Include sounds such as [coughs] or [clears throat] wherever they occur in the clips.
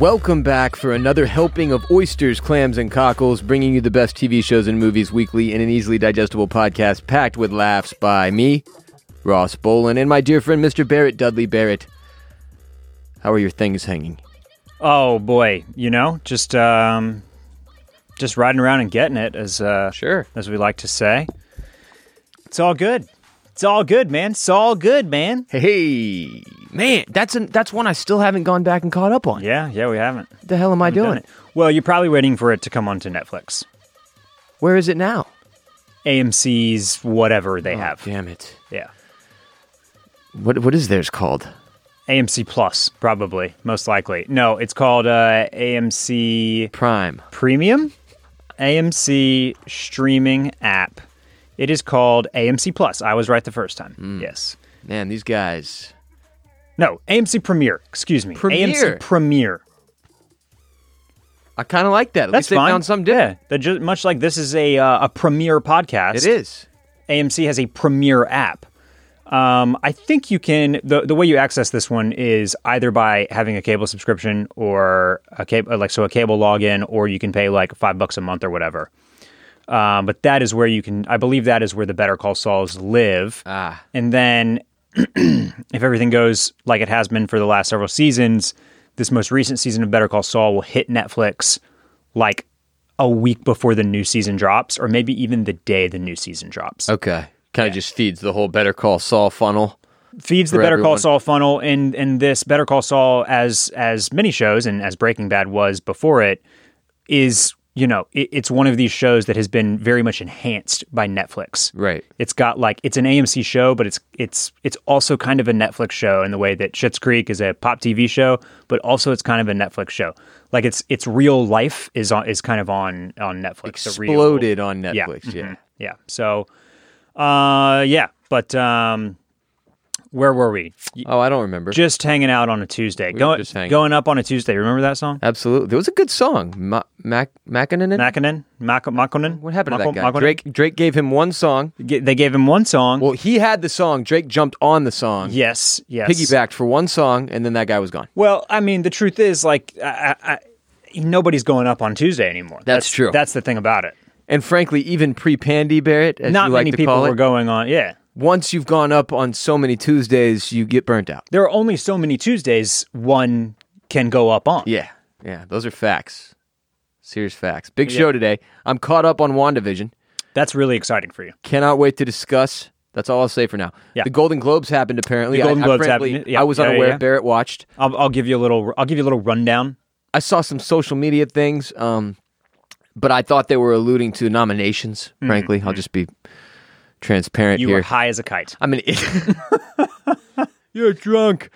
Welcome back for another helping of oysters, clams, and cockles, bringing you the best TV shows and movies weekly in an easily digestible podcast packed with laughs by me, Ross Bolen, and my dear friend Mr. Barrett Dudley Barrett. How are your things hanging? Oh boy, you know, just um, just riding around and getting it, as uh, Sure. as we like to say. It's all good. It's all good, man. It's all good, man. Hey, man, that's an, that's one I still haven't gone back and caught up on. Yeah, yeah, we haven't What the hell am I doing? it. Well, you're probably waiting for it to come onto Netflix, Where is it now? AMC's, whatever they have. Damn it. Yeah, What what is theirs called? AMC Plus, probably, most likely. No, it's called uh, AMC Prime. Premium, AMC streaming app. It is called AMC Plus. I was right the first time. Hmm. Yes. Man, these guys. No, AMC Premiere. Excuse me. Premiere. AMC Premiere. I kind of like that. At That's least they fine. found something different. Yeah, just, much like this is a uh, a Premiere podcast. It is. AMC has a Premiere app. Um, I think you can. The the way you access this one is either by having a cable subscription or a cable, like so a cable login, or you can pay like five bucks a month or whatever. Um, but that is where you can. I believe that is where the Better Call Sauls live. Ah. And then, [clears throat] if everything goes like it has been for the last several seasons, this most recent season of Better Call Saul will hit Netflix like a week before the new season drops, or maybe even the day the new season drops. Okay. Kind of just feeds the whole Better Call Saul funnel. Feeds the Better everyone. Call Saul funnel, and and this Better Call Saul, as as many shows and as Breaking Bad was before it, is you know it, it's one of these shows that has been very much enhanced by Netflix. Right. It's got like it's an AMC show, but it's it's it's also kind of a Netflix show in the way that Schitt's Creek is a pop TV show, but also it's kind of a Netflix show. Like it's it's real life is on is kind of on on Netflix. The real- Exploded on Yeah. Netflix. Yeah. mhm, yeah. So, uh, yeah, but um, where were we? Oh, I don't remember. Just hanging out on a Tuesday. were Going going up on a Tuesday. Remember that song? Absolutely. It was a good song. Ma- Mac Mackinnon? Mak- Makonnen. What happened to that guy? Makonnen? Drake Drake gave him one song. G- They gave him one song. Well, he had the song. Drake jumped on the song. yes, yes. Piggybacked for one song, and then that guy was gone. Well, I mean, the truth is, like, I, I, I, nobody's going up on Tuesday anymore. That's true. That's the thing about it. And frankly, even pre-Pandy Barrett, as Not you like many people were going on. Yeah, once you've gone up on so many Tuesdays, you get burnt out. there are only so many Tuesdays one can go up on. Yeah, yeah, those are facts. Serious facts. Big show today. I'm caught up on WandaVision. That's really exciting for you. Cannot wait to discuss. That's all I'll say for now. Yeah. The Golden Globes happened apparently. The Golden I, I Globes frankly- happened, yeah, I was yeah, yeah, unaware. yeah. Barrett watched. I'll, I'll give you a little. I'll give you a little rundown. I saw some social media things, um, but I thought they were alluding to nominations. Frankly, I'll just be transparent. You here. were high as a kite. I'm an. [laughs] You're drunk.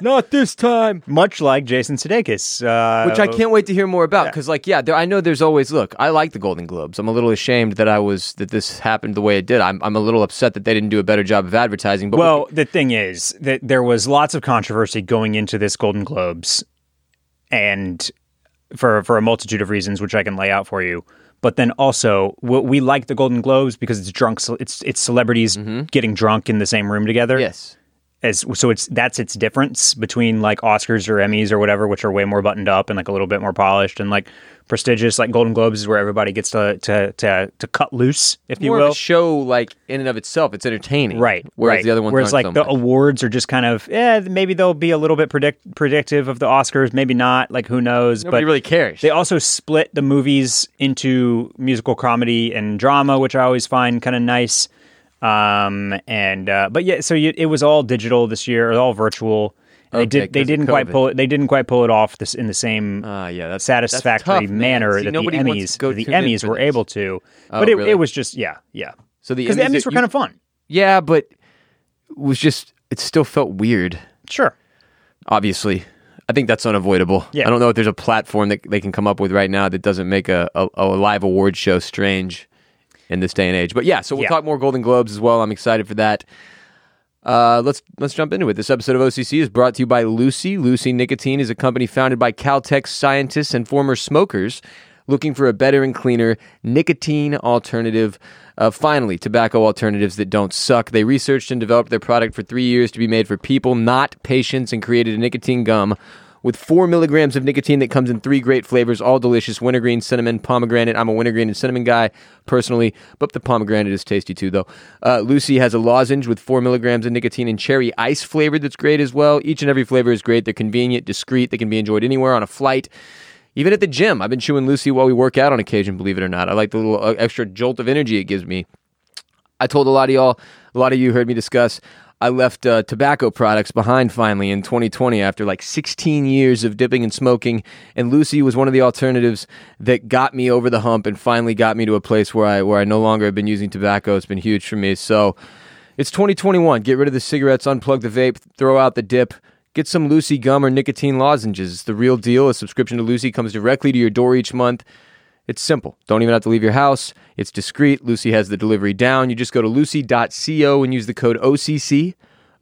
Not this time. [laughs] Much like Jason Sudeikis, uh, Which I can't wait to hear more about because, like, yeah, there, I know there's always look. I like the Golden Globes. I'm a little ashamed that I was that this happened the way it did. I'm I'm a little upset that they didn't do a better job of advertising. But Well, the thing is that there was lots of controversy going into this Golden Globes, and for for a multitude of reasons, which I can lay out for you. But then also, we, we like the Golden Globes because it's drunk. It's it's celebrities mm-hmm. getting drunk in the same room together. yes, As so, it's that's its difference between like Oscars or Emmys or whatever, which are way more buttoned up and like a little bit more polished and like prestigious. Like Golden Globes is where everybody gets to to to, to cut loose, if you will. of a show like in and of itself. It's entertaining, Right. Whereas right. the other ones, Whereas like so the awards are just kind of, yeah, maybe they'll be a little bit predict- predictive of the Oscars, maybe not. Like who knows? nobody but really cares. they also split the movies into musical comedy and drama, which I always find kind of nice. Um, and uh, but yeah, so you, it was all digital this year, or all virtual. Okay, they did. They didn't quite pull it. They didn't quite pull it off this in the same Ah, yeah, that's satisfactory that's tough, manner See, that the Emmys the Emmys were this. able to. Oh, But it, really? it was just yeah, yeah. So the Because the Emmys Emmys were you- kind of fun. Yeah, but it was just it still felt weird. Sure. Obviously, I think that's unavoidable. Yeah. I don't know if there's a platform that they can come up with right now that doesn't make a, a, a live award show strange in this day and age. But yeah, so we'll Yeah. talk more Golden Globes as well. I'm excited for that. Uh, let's let's jump into it. This episode of OCC is brought to you by Lucy. Lucy Nicotine is a company founded by Caltech scientists and former smokers looking for a better and cleaner nicotine alternative. Uh, finally, tobacco alternatives that don't suck. They researched and developed their product for three years to be made for people, not patients, and created a nicotine gum with four milligrams of nicotine that comes in three great flavors, all delicious wintergreen, cinnamon, pomegranate. I'm a wintergreen and cinnamon guy personally, but the pomegranate is tasty too, though. Uh, Lucy has a lozenge with four milligrams of nicotine and cherry ice flavored that's great as well. Each and every flavor is great. They're convenient, discreet. They can be enjoyed anywhere on a flight. Even at the gym, I've been chewing Lucy while we work out on occasion, believe it or not. I like the little uh, extra jolt of energy it gives me. I told a lot of y'all, a lot of you heard me discuss. I left uh, tobacco products behind finally in 2020 after like 16 years of dipping and smoking. And Lucy was one of the alternatives that got me over the hump and finally got me to a place where I where I no longer have been using tobacco. It's been huge for me. So it's 2021. Get rid of the cigarettes, unplug the vape, throw out the dip. Get some Lucy gum or nicotine lozenges. It's the real deal. A subscription to Lucy comes directly to your door each month. It's simple. Don't even have to leave your house. It's discreet. Lucy has the delivery down. You just go to lucy.co and use the code OCC,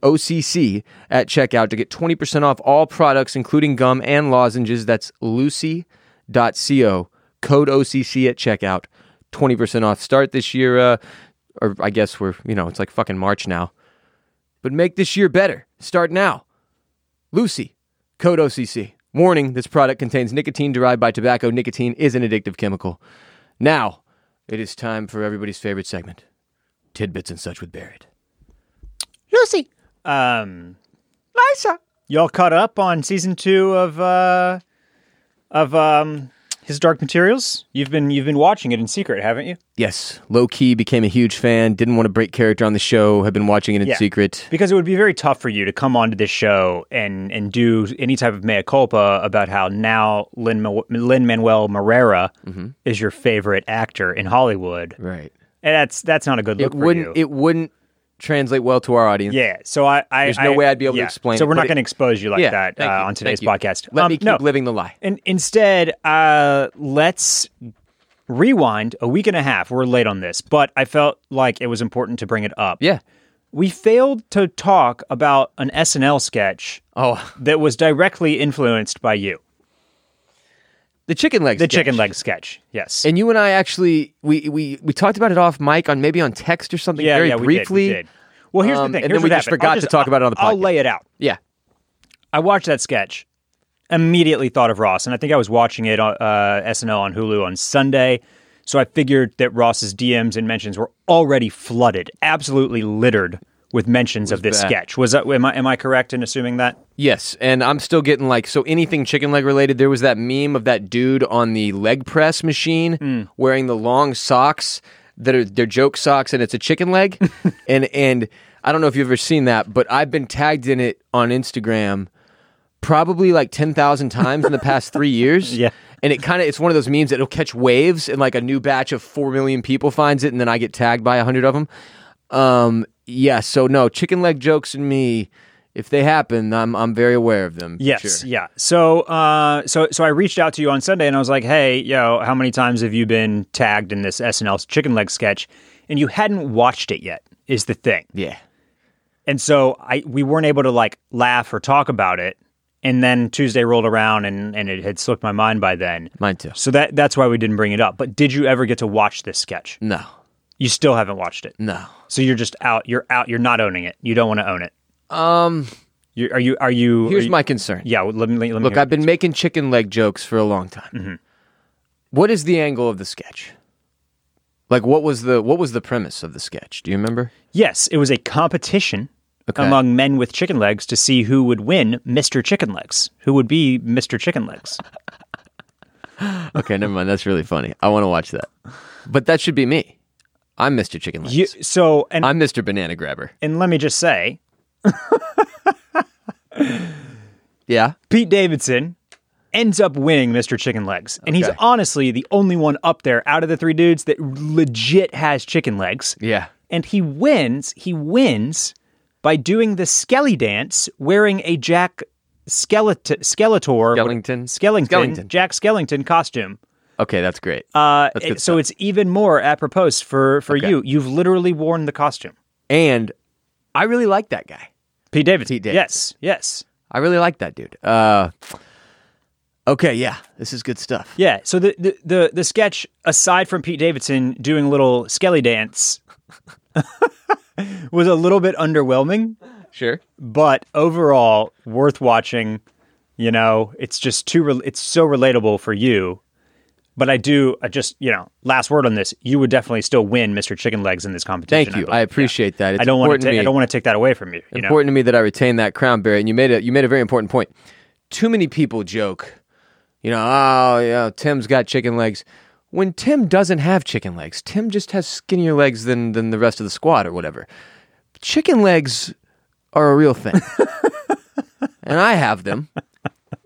OCC at checkout to get 20% off all products, including gum and lozenges. That's lucy.co, code OCC at checkout. 20% off. Start this year, uh, or I guess we're, you know, it's like fucking March now. But make this year better. Start now. Lucy, code OCC. Warning this product contains nicotine derived by tobacco. Nicotine is an addictive chemical. Now, it is time for everybody's favorite segment Tidbits and Such with Barrett. Lucy. Um, Lisa. y'all caught up on season two of uh, of um, his Dark Materials. You've been you've been watching it in secret, haven't you? Yes, low key became a huge fan. Didn't want to break character on the show. Have been watching it in Yeah. secret. Because it would be very tough for you to come onto this show and and do any type of mea culpa about how now Lin Lin Manuel Miranda mm-hmm. is your favorite actor in Hollywood. Right. And that's that's not a good look It wouldn't. you. It wouldn't translate well to our audience. yeah, so I, I There's no I- way I'd be able to explain So we're not going to expose you like Yeah, that uh, on today's podcast. Let Um, me keep no. living the lie. And instead, uh, let's rewind a week and a half. We're late on this, but I felt like it was important to bring it up. Yeah. We failed to talk about an SNL sketch Oh, that was directly influenced by you. The chicken legs. The sketch. chicken leg sketch. Yes. And you and I actually we we we talked about it off mic on maybe on text or something yeah, very yeah, we did, briefly. we did. Well, here's Um, the thing. and Here's then we just happened. forgot I'll to just- talk about it on the podcast. I'll lay it out. Yeah. I watched that sketch, immediately thought of Ross, and I think I was watching it on uh, SNL on Hulu on Sunday. So I figured that Ross's DMs and mentions were already flooded, absolutely littered with mentions of this bad. sketch. Was that am I am I correct in assuming that? Yes, and I'm still getting like so anything chicken leg related. There was that meme of that dude on the leg press machine Hmm. wearing the long socks that are they're joke socks, and it's a chicken leg. [laughs] and and I don't know if you've ever seen that, but I've been tagged in it on Instagram probably like ten thousand times in the past [laughs] three years. Yeah. And it kind of it's one of those memes that'll catch waves, and like a new batch of four million people finds it, and then I get tagged by a hundred of them. Um, yeah. So no chicken leg jokes and me. If they happen, I'm I'm very aware of them. Yes, sure. yeah. So, uh, so, so I reached out to you on Sunday, and I was like, "Hey, yo, how many times have you been tagged in this SNL chicken leg sketch?" And you hadn't watched it yet. Is the thing. Yeah. And so I we weren't able to like laugh or talk about it. And then Tuesday rolled around and, and it had slipped my mind by then. Mine too. So that that's why we didn't bring it up. But did you ever get to watch this sketch? No. You still haven't watched it. No. So you're just out. You're out. You're not owning it. You don't want to own it. Um. You, are you? Are you? Here's are you- my concern. Yeah. well, Let me. Let me Look, I've been making chicken leg jokes for a long time. Mm-hmm. What is the angle of the sketch? Like, what was the what was the premise of the sketch? Do you remember? Yes, it was a competition Okay. among men with chicken legs to see who would win Mr. Chicken Legs. Who would be Mr. Chicken Legs? [laughs] Okay, never mind. That's really funny. I want to watch that. But that should be me. I'm Mr. Chicken Legs. You, so and I'm Mr. Banana Grabber. and let me just say, [laughs] Yeah. Pete Davidson ends up winning Mr. Chicken Legs. And he's honestly the only one up there out of the three dudes that legit has chicken legs. Yeah. And he wins, he wins by doing the Skelly dance wearing a Jack Skeletor, Skeletor, Skellington? Skellington, Skellington. Jack Skellington costume. Okay, that's great. Uh, That's it- so it's even more apropos for, for Okay. you. You've literally worn the costume. and I really like that guy. Pete Davidson. Pete Davidson. Yes, yes. I really like that dude. Uh, okay, yeah, this is good stuff. Yeah. So the, the the the sketch, aside from Pete Davidson doing a little skelly dance, [laughs] was a little bit underwhelming, Sure. but overall worth watching. You know, it's just too. Re- it's so relatable for you. But I do I just you know last word on this. You would definitely still win, Mister Chicken Legs, in this competition. Thank you. believe. I appreciate that. It's I don't want to. me. I don't want to take that away from you. You know, important to me that I retain that crown, Barry. And you made a you made a very important point. Too many people joke, you know, oh yeah, Tim's got chicken legs. When Tim doesn't have chicken legs, Tim just has skinnier legs than than the rest of the squad or whatever. Chicken legs are a real thing, [laughs] and I have them.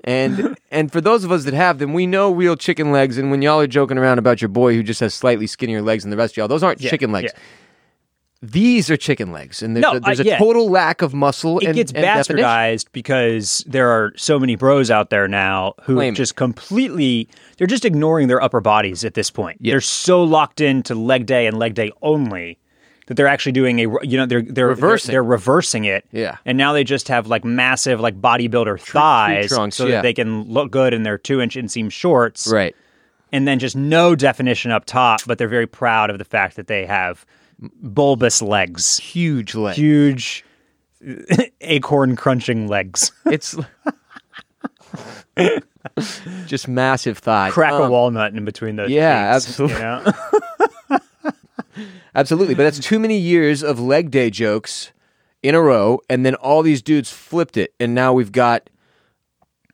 And and for those of us that have them, we know real chicken legs. And when y'all are joking around about your boy who just has slightly skinnier legs than the rest of y'all, those aren't chicken legs. yeah. These are chicken legs, and there's, No, a, there's a yeah. total lack of muscle. it and, gets and definition. bastardized because there are so many bros out there now who Claim just completely they're just ignoring their upper bodies at this point. They're so locked into leg day and leg day only that they're actually doing a you know they're they're Reversing. they're, they're reversing it. Yeah. And now they just have like massive like bodybuilder thighs trunks, so yeah. that they can look good in their 2 inch inseam shorts. Right. And then just no definition up top, but they're very proud of the fact that they have bulbous legs. Huge legs, Huge [laughs] acorn crunching legs. [laughs] It's [laughs] just massive thigh. crack a Um, walnut in between those. yeah, cheeks, absolutely. You know? Absolutely, but that's too many years of leg day jokes in a row, and then all these dudes flipped it, and now we've got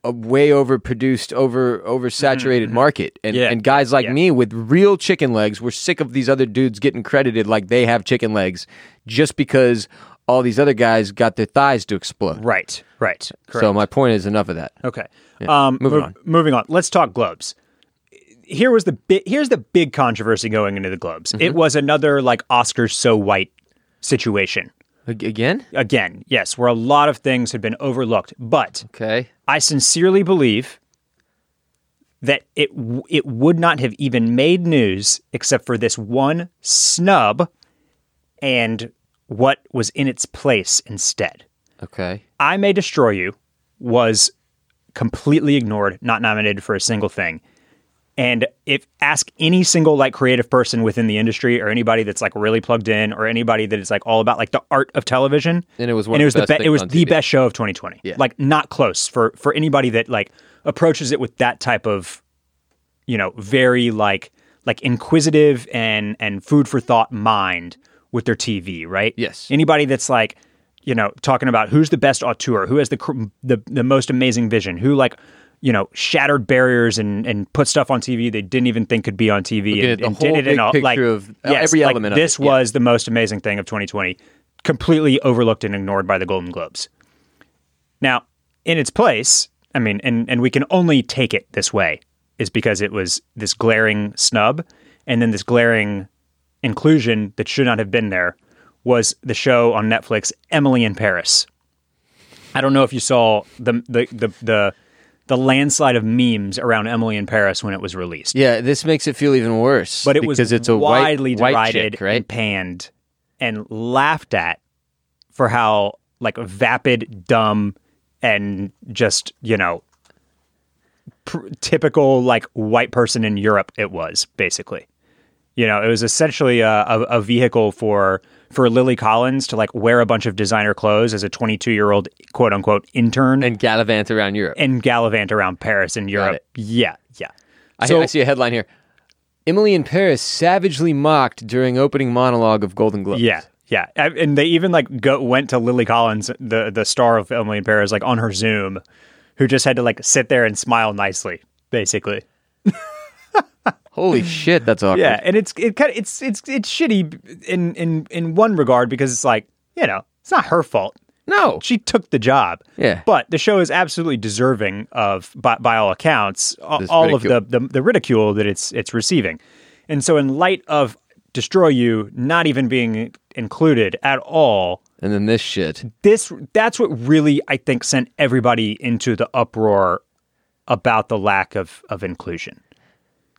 a way overproduced, over oversaturated market, and Mm-hmm. Yeah, and guys like yeah. me with real chicken legs, we're sick of these other dudes getting credited like they have chicken legs, just because all these other guys got their thighs to explode. right, right. Correct. So my point is enough of that. okay. Um, moving mov- on. Moving on. Let's talk globes. Here was the bi- here's the big controversy going into the globes. Mm-hmm. It was another like Oscars so white situation. Again? Again, yes, where a lot of things had been overlooked, but Okay. I sincerely believe that it w- it would not have even made news except for this one snub and what was in its place instead. Okay. I May Destroy You was completely ignored, not nominated for a single thing. And if ask any single like creative person within the industry or anybody that's like really plugged in or anybody that is like all about like the art of television, And it was one and it was the best be- it was the TV. best show of 2020. Yeah. Like not close for for anybody that like approaches it with that type of you know very like like inquisitive and and food for thought mind with their TV, right? Yes. Anybody that's like, you know, talking about who's the best auteur, who has the cr- the the most amazing vision, who like, you know, shattered barriers and and put stuff on TV they didn't even think could be on TV and, the and whole did it in a like of, yes, every like, element of This it, yeah. was the most amazing thing of 2020, completely overlooked and ignored by the Golden Globes. Now, in its place, I mean, and and we can only take it this way, is because it was this glaring snub, and then this glaring inclusion that should not have been there was the show on Netflix, Emily in Paris. I don't know if you saw the the the the, the landslide of memes around Emily in Paris when it was released. Yeah, this makes it feel even worse. But it was because it's a widely white, white derided chick, right? and panned and laughed at for how like vapid, dumb, and just you know pr- typical like white person in Europe it was basically. You know, it was essentially a, a, a vehicle for for Lily Collins to like wear a bunch of designer clothes as a 22 year old quote unquote intern and, gallivant around Europe. And gallivant around Paris and Europe. Yeah, yeah. I, So- I see a headline here. Emily in Paris savagely mocked during opening monologue of Golden Globes. Yeah, yeah, and they even like go went to Lily Collins, the the star of Emily in Paris, like on her Zoom, who just had to like sit there and smile nicely, basically. [laughs] Holy [laughs] shit, that's awkward. Yeah, and it's it kind of it's it's it's shitty in in in one regard because it's like you know it's not her fault. No. She took the job. Yeah. But the show is absolutely deserving of, by, by all accounts, all of the, the the ridicule that it's it's receiving. And so, in light of Destroy You not even being included at all, And then this shit. this that's what really I think sent everybody into the uproar about the lack of of inclusion.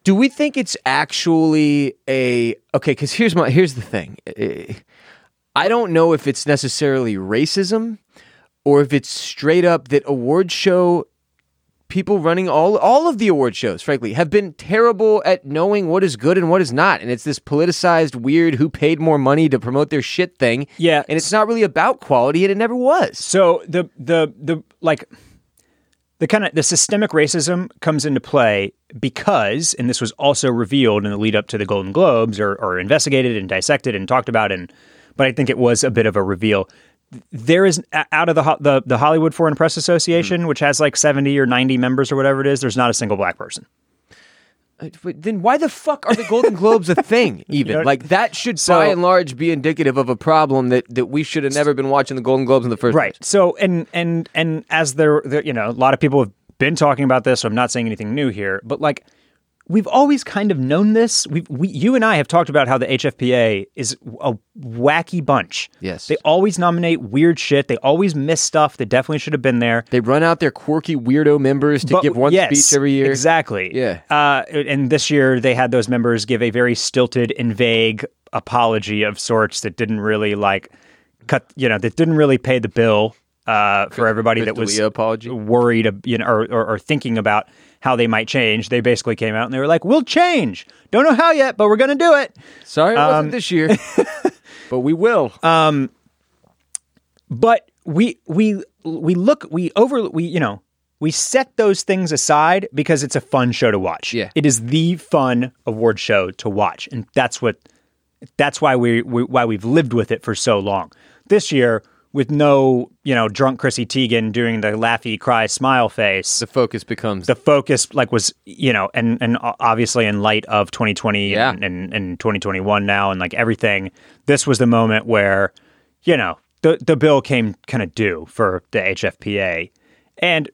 Do we think it's actually a okay? Because here's my here's the thing. I don't know if it's necessarily racism or if it's straight up that award show people running all all of the award shows, frankly, have been terrible at knowing what is good and what is not, and it's this politicized, weird who paid more money to promote their shit thing. Yeah. and it's not really about quality, and it never was. So the the the like the kind of the systemic racism comes into play because, and this was also revealed in the lead up to the Golden Globes, or, or investigated and dissected and talked about, and but I think it was a bit of a reveal. There is out of the the, the Hollywood Foreign Press Association, mm-hmm. which has like seventy or ninety members or whatever it is. There's not a single black person. Uh, then why the fuck are the Golden Globes a thing? [laughs] Even like that should so, by and large be indicative of a problem that, that we should have never been watching the Golden Globes in the first right. place. Right. So and and and as there, you know, a lot of people have been talking about this, so I'm not saying anything new here, but like we've always kind of known this. We, we, you and I have talked about how the HFPA is a wacky bunch. Yes, they always nominate weird shit. They always miss stuff that definitely should have been there. They run out their quirky weirdo members to but, give one yes, speech every year. Exactly. Yeah. Uh, and this year they had those members give a very stilted and vague apology of sorts that didn't really like cut. You know, that didn't really pay the bill uh, for everybody that was apology. worried, you know, or, or, or, thinking about how they might change. They basically came out and they were like, "We'll change. Don't know how yet, but we're going to do it." Sorry, it um, wasn't this year, [laughs] but we will. Um, but we we we look we over we you know we set those things aside because it's a fun show to watch. Yeah, it is the fun award show to watch, and that's what that's why we, we why we've lived with it for so long. This year with no, you know, drunk Chrissy Teigen doing the laughy cry smile face. The focus becomes the focus, like was you know, and and obviously in light of 2020 yeah. and, and, and 2021 now, and like everything, this was the moment where, you know, the the bill came kind of due for the HFPA, and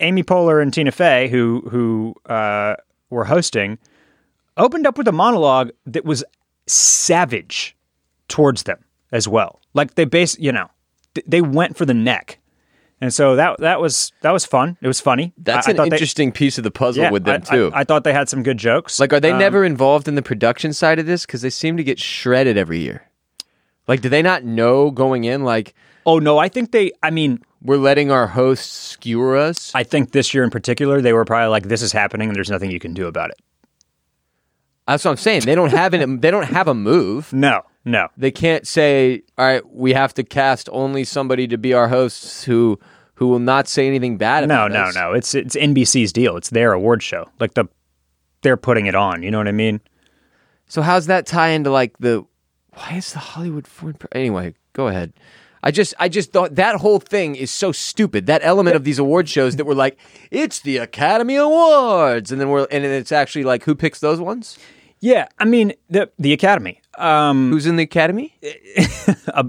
Amy Poehler and Tina Fey, who who uh, were hosting, opened up with a monologue that was savage towards them as well. Like they base, you know, they went for the neck. And so that that was that was fun. It was funny. That's I, an I interesting they, piece of the puzzle yeah, with them I, too. I, thought they had some good jokes. Like, are they um, never involved in the production side of this? Because they seem to get shredded every year. Like, do they not know going in? Like, oh no, I think they. I mean, we're letting our hosts skewer us. I think this year in particular, they were probably like, "This is happening, and there's nothing you can do about it." That's what I'm saying. They don't have an. [laughs] they don't have a move. No. No. They can't say, "All right, we have to cast only somebody to be our hosts who who will not say anything bad about No, no, no. It's it's NBC's deal. It's their award show. Like the they're putting it on, you know what I mean? So how's that tie into like the why is the Hollywood foreign anyway, go ahead. I just I just thought that whole thing is so stupid. That element of these award shows that were like, it's the Academy Awards, and then we're and it's actually like who picks those ones? Yeah, I mean the the Academy. Um, Who's in the Academy? [laughs] uh,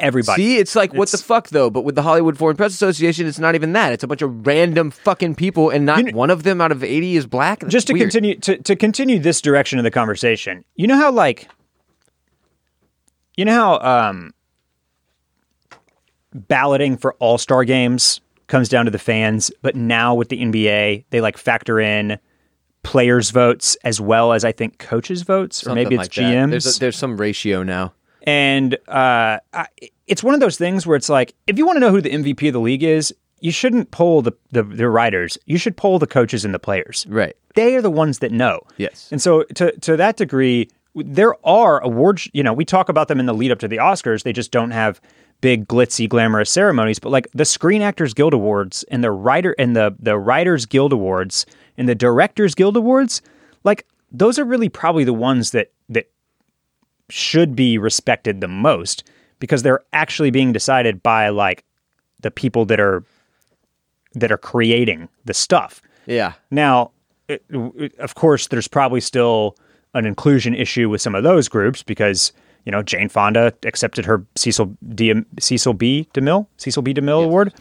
everybody. See, it's like what the fuck though. But with the Hollywood Foreign Press Association, it's not even that. It's a bunch of random fucking people, and not you one of them out of eighty is black. That's just to weird. continue to to continue this direction of the conversation. You know how like, you know how um, balloting for All Star games comes down to the fans, but now with the NBA, they like factor in players' votes as well as I think coaches' votes, Something or maybe it's like GMs. There's, a, there's some ratio now. And uh, I, it's one of those things where it's like, if you want to know who the MVP of the league is, you shouldn't poll the, the, the writers. You should poll the coaches and the players. Right. They are the ones that know. Yes. And so to to that degree, there are awards. You know, we talk about them in the lead up to the Oscars. They just don't have big glitzy glamorous ceremonies but like the screen actors guild awards and the writer and the the writers guild awards and the Directors Guild Awards, like those are really probably the ones that that should be respected the most because they're actually being decided by like the people that are that are creating the stuff. Yeah. Now, it, it, of course, there's probably still an inclusion issue with some of those groups because you know Jane Fonda accepted her Cecil D Cecil B. DeMille Cecil B. DeMille yes. Award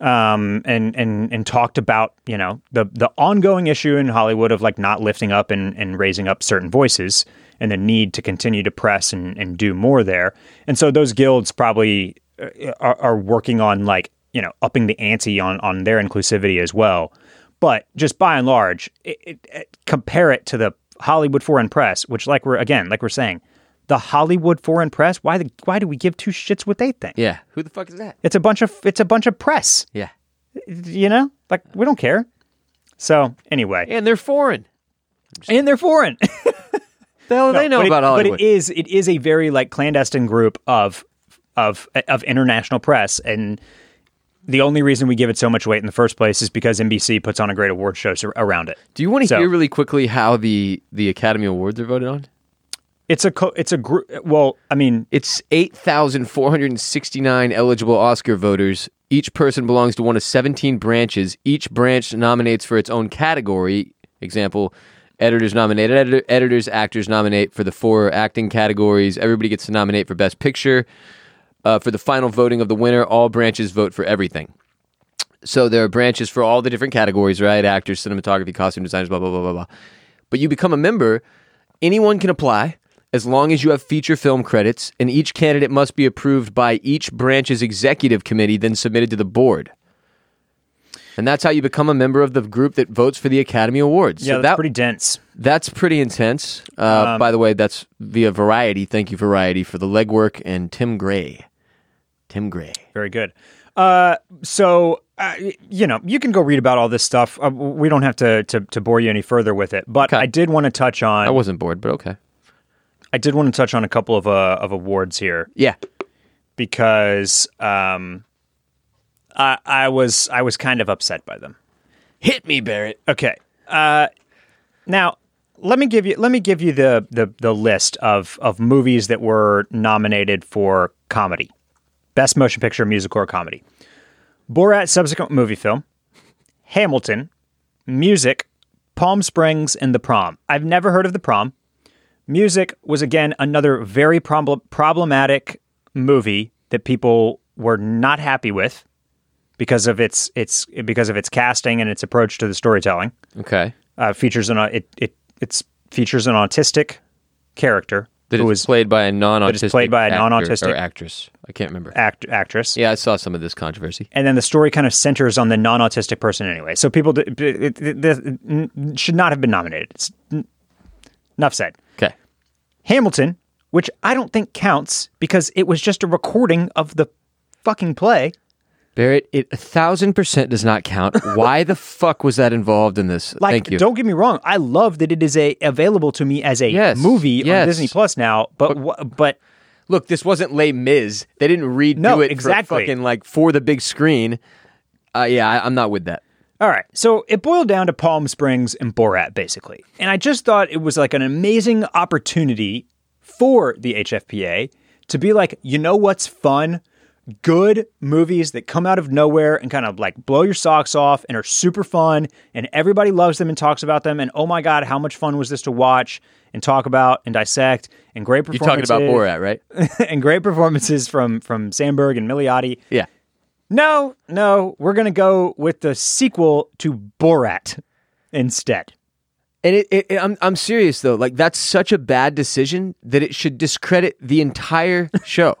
um, and and and talked about you know the the ongoing issue in Hollywood of like not lifting up and, and raising up certain voices and the need to continue to press and, and do more there. And so those guilds probably uh, are, are working on like you know upping the ante on on their inclusivity as well. But just by and large, it, it, it, compare it to the Hollywood Foreign Press, which like we're again like we're saying the Hollywood Foreign Press. Why the, why do we give two shits what they think? Yeah, who the fuck is that? It's a bunch of it's a bunch of press. Yeah, you know, like we don't care. So anyway, and they're foreign, and they're foreign. [laughs] the hell do no, they know about it, Hollywood? But it is it is a very like clandestine group of of of international press, and the only reason we give it so much weight in the first place is because NBC puts on a great award show around it. Do you want to So- hear really quickly how the the Academy Awards are voted on? It's a co- it's a group. Well, I mean, It's 8,469 eligible Oscar voters. Each person belongs to one of 17 branches. Each branch nominates for its own category. Example, editors nominate editor, editors, actors nominate for the four acting categories. Everybody gets to nominate for Best Picture. Uh, for the final voting of the winner, all branches vote for everything. So there are branches for all the different categories, right? Actors, cinematography, costume designers, blah, blah, blah, blah, blah. But you become a member, anyone can apply as long as you have feature film credits, and each candidate must be approved by each branch's executive committee, then submitted to the board. And that's how you become a member of the group that votes for the Academy Awards. yeah, so that's that, pretty dense. that's pretty intense. Uh, by the way, that's via Variety. Thank you, Variety, for the legwork, and Tim Gray. Tim Gray. Very good. Uh, so uh, you know, you can go read about all this stuff. Uh, we don't have to, to to bore you any further with it. But Okay. I did want to touch on. I wasn't bored, but okay. I did want to touch on a couple of uh, of awards here Yeah. because um, I I was I was kind of upset by them. Hit me, Barrett. Okay. Uh, now let me give you let me give you the, the the list of of movies that were nominated for comedy, best motion picture, musical, or comedy. Borat subsequent movie film, Hamilton, music, Palm Springs, and The Prom. I've never heard of The Prom. Music was again another very prob- problematic movie that people were not happy with because of its its because of its casting and its approach to the storytelling. Okay. Uh, features an it it it's features an autistic character That who is was played by a non-autistic is played by a actor non-autistic- or actress. I can't remember. act actress. Yeah, I saw some of this controversy. and then the story kind of centers on the non-autistic person anyway. So people d- it, it, should not have been nominated. It's, enough said. Okay. Hamilton, which I don't think counts because it was just a recording of the fucking play. Barrett, it a thousand percent does not count. [laughs] Why the fuck was that involved in this? Like, Thank you. don't get me wrong, I love that it is a available to me as a Yes, movie yes. on Disney Plus now. But wha- but Look, this wasn't Les Mis. They didn't redo No, it exactly. for fucking like for the big screen. Uh, yeah, I, I'm not with that. All right. So it boiled down to Palm Springs and Borat, basically. And I just thought it was like an amazing opportunity for the HFPA to be like, you know what's fun? Good movies that come out of nowhere and kind of like blow your socks off and are super fun and everybody loves them and talks about them. And oh my God, how much fun was this to watch and talk about and dissect and great You're talking performances. about Borat, right? [laughs] and great performances from from Samberg and Milioti. yeah. No, no, we're gonna go with the sequel to Borat instead. And it, it, it- I'm I'm serious though. Like that's such a bad decision that it should discredit the entire show.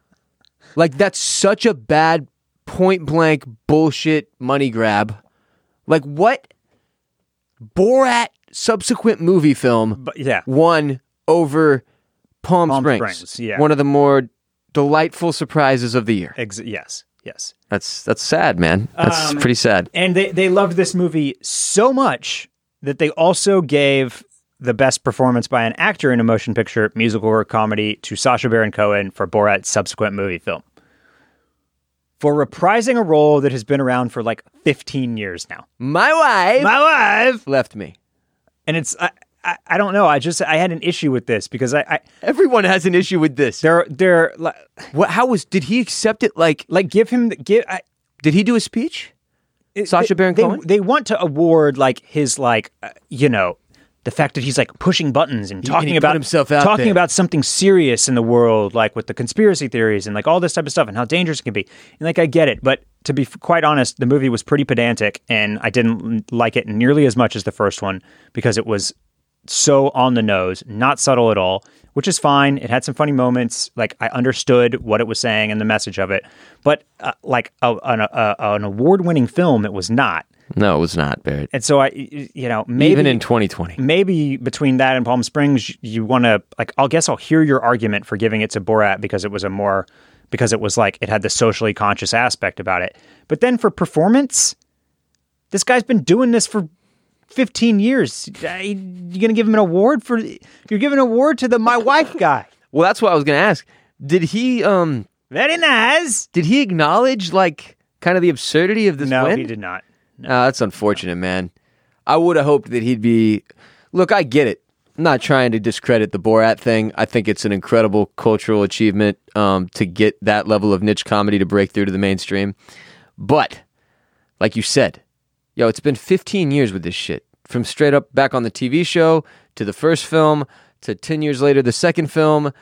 [laughs] like that's such a bad point blank bullshit money grab. Like what? Borat subsequent movie film But yeah, won over Palm, Palm Springs. Springs, yeah. One of the more delightful surprises of the year. ex- yes, yes. That's that's sad, man. That's Um, pretty sad. And they they loved this movie so much that they also gave the best performance by an actor in a motion picture, musical, or comedy to Sacha Baron Cohen for Borat's subsequent movie film. For reprising a role that has been around for like 15 years now. My wife My wife! left me. And it's, I, I, I don't know. I just, I had an issue with this because I, I Everyone has an issue with this. they're, they're, like, What? How was? Did he accept it? Like, like give him, give, I, did he do a speech? Sacha they, Baron they, Cohen? They want to award like his like uh, you know the fact that he's like pushing buttons and talking about himself out talking there. about something serious in the world, like with the conspiracy theories and like all this type of stuff and how dangerous it can be. And like I get it, but to be f- quite honest, the movie was pretty pedantic, and I didn't like it nearly as much as the first one because it was so on the nose, not subtle at all, which is fine. It had some funny moments. Like I understood what it was saying and the message of it, but uh, like a, an, a, an award-winning film, it was not. No, it was not Barrett. And so I, you know, maybe Even in 2020. maybe between that and Palm Springs, you want to like. I'll guess I'll hear your argument for giving it to Borat because it was a more because it was like it had the socially conscious aspect about it. But then for performance, this guy's been doing this for 15 years. Uh, You're gonna give him an award for you're giving an award to the my wife guy. [laughs] Well, that's what I was going to ask. Did he um Very nice. did he acknowledge like kind of the absurdity of this No, win? he did not. Ah, that's unfortunate, man. I would have hoped that he'd be. Look, I get it. I'm not trying to discredit the Borat thing. I think it's an incredible cultural achievement um, to get that level of niche comedy to break through to the mainstream. But, like you said, yo, it's been 15 years with this shit. From straight up back on the TV show to the first film to 10 years later the second film,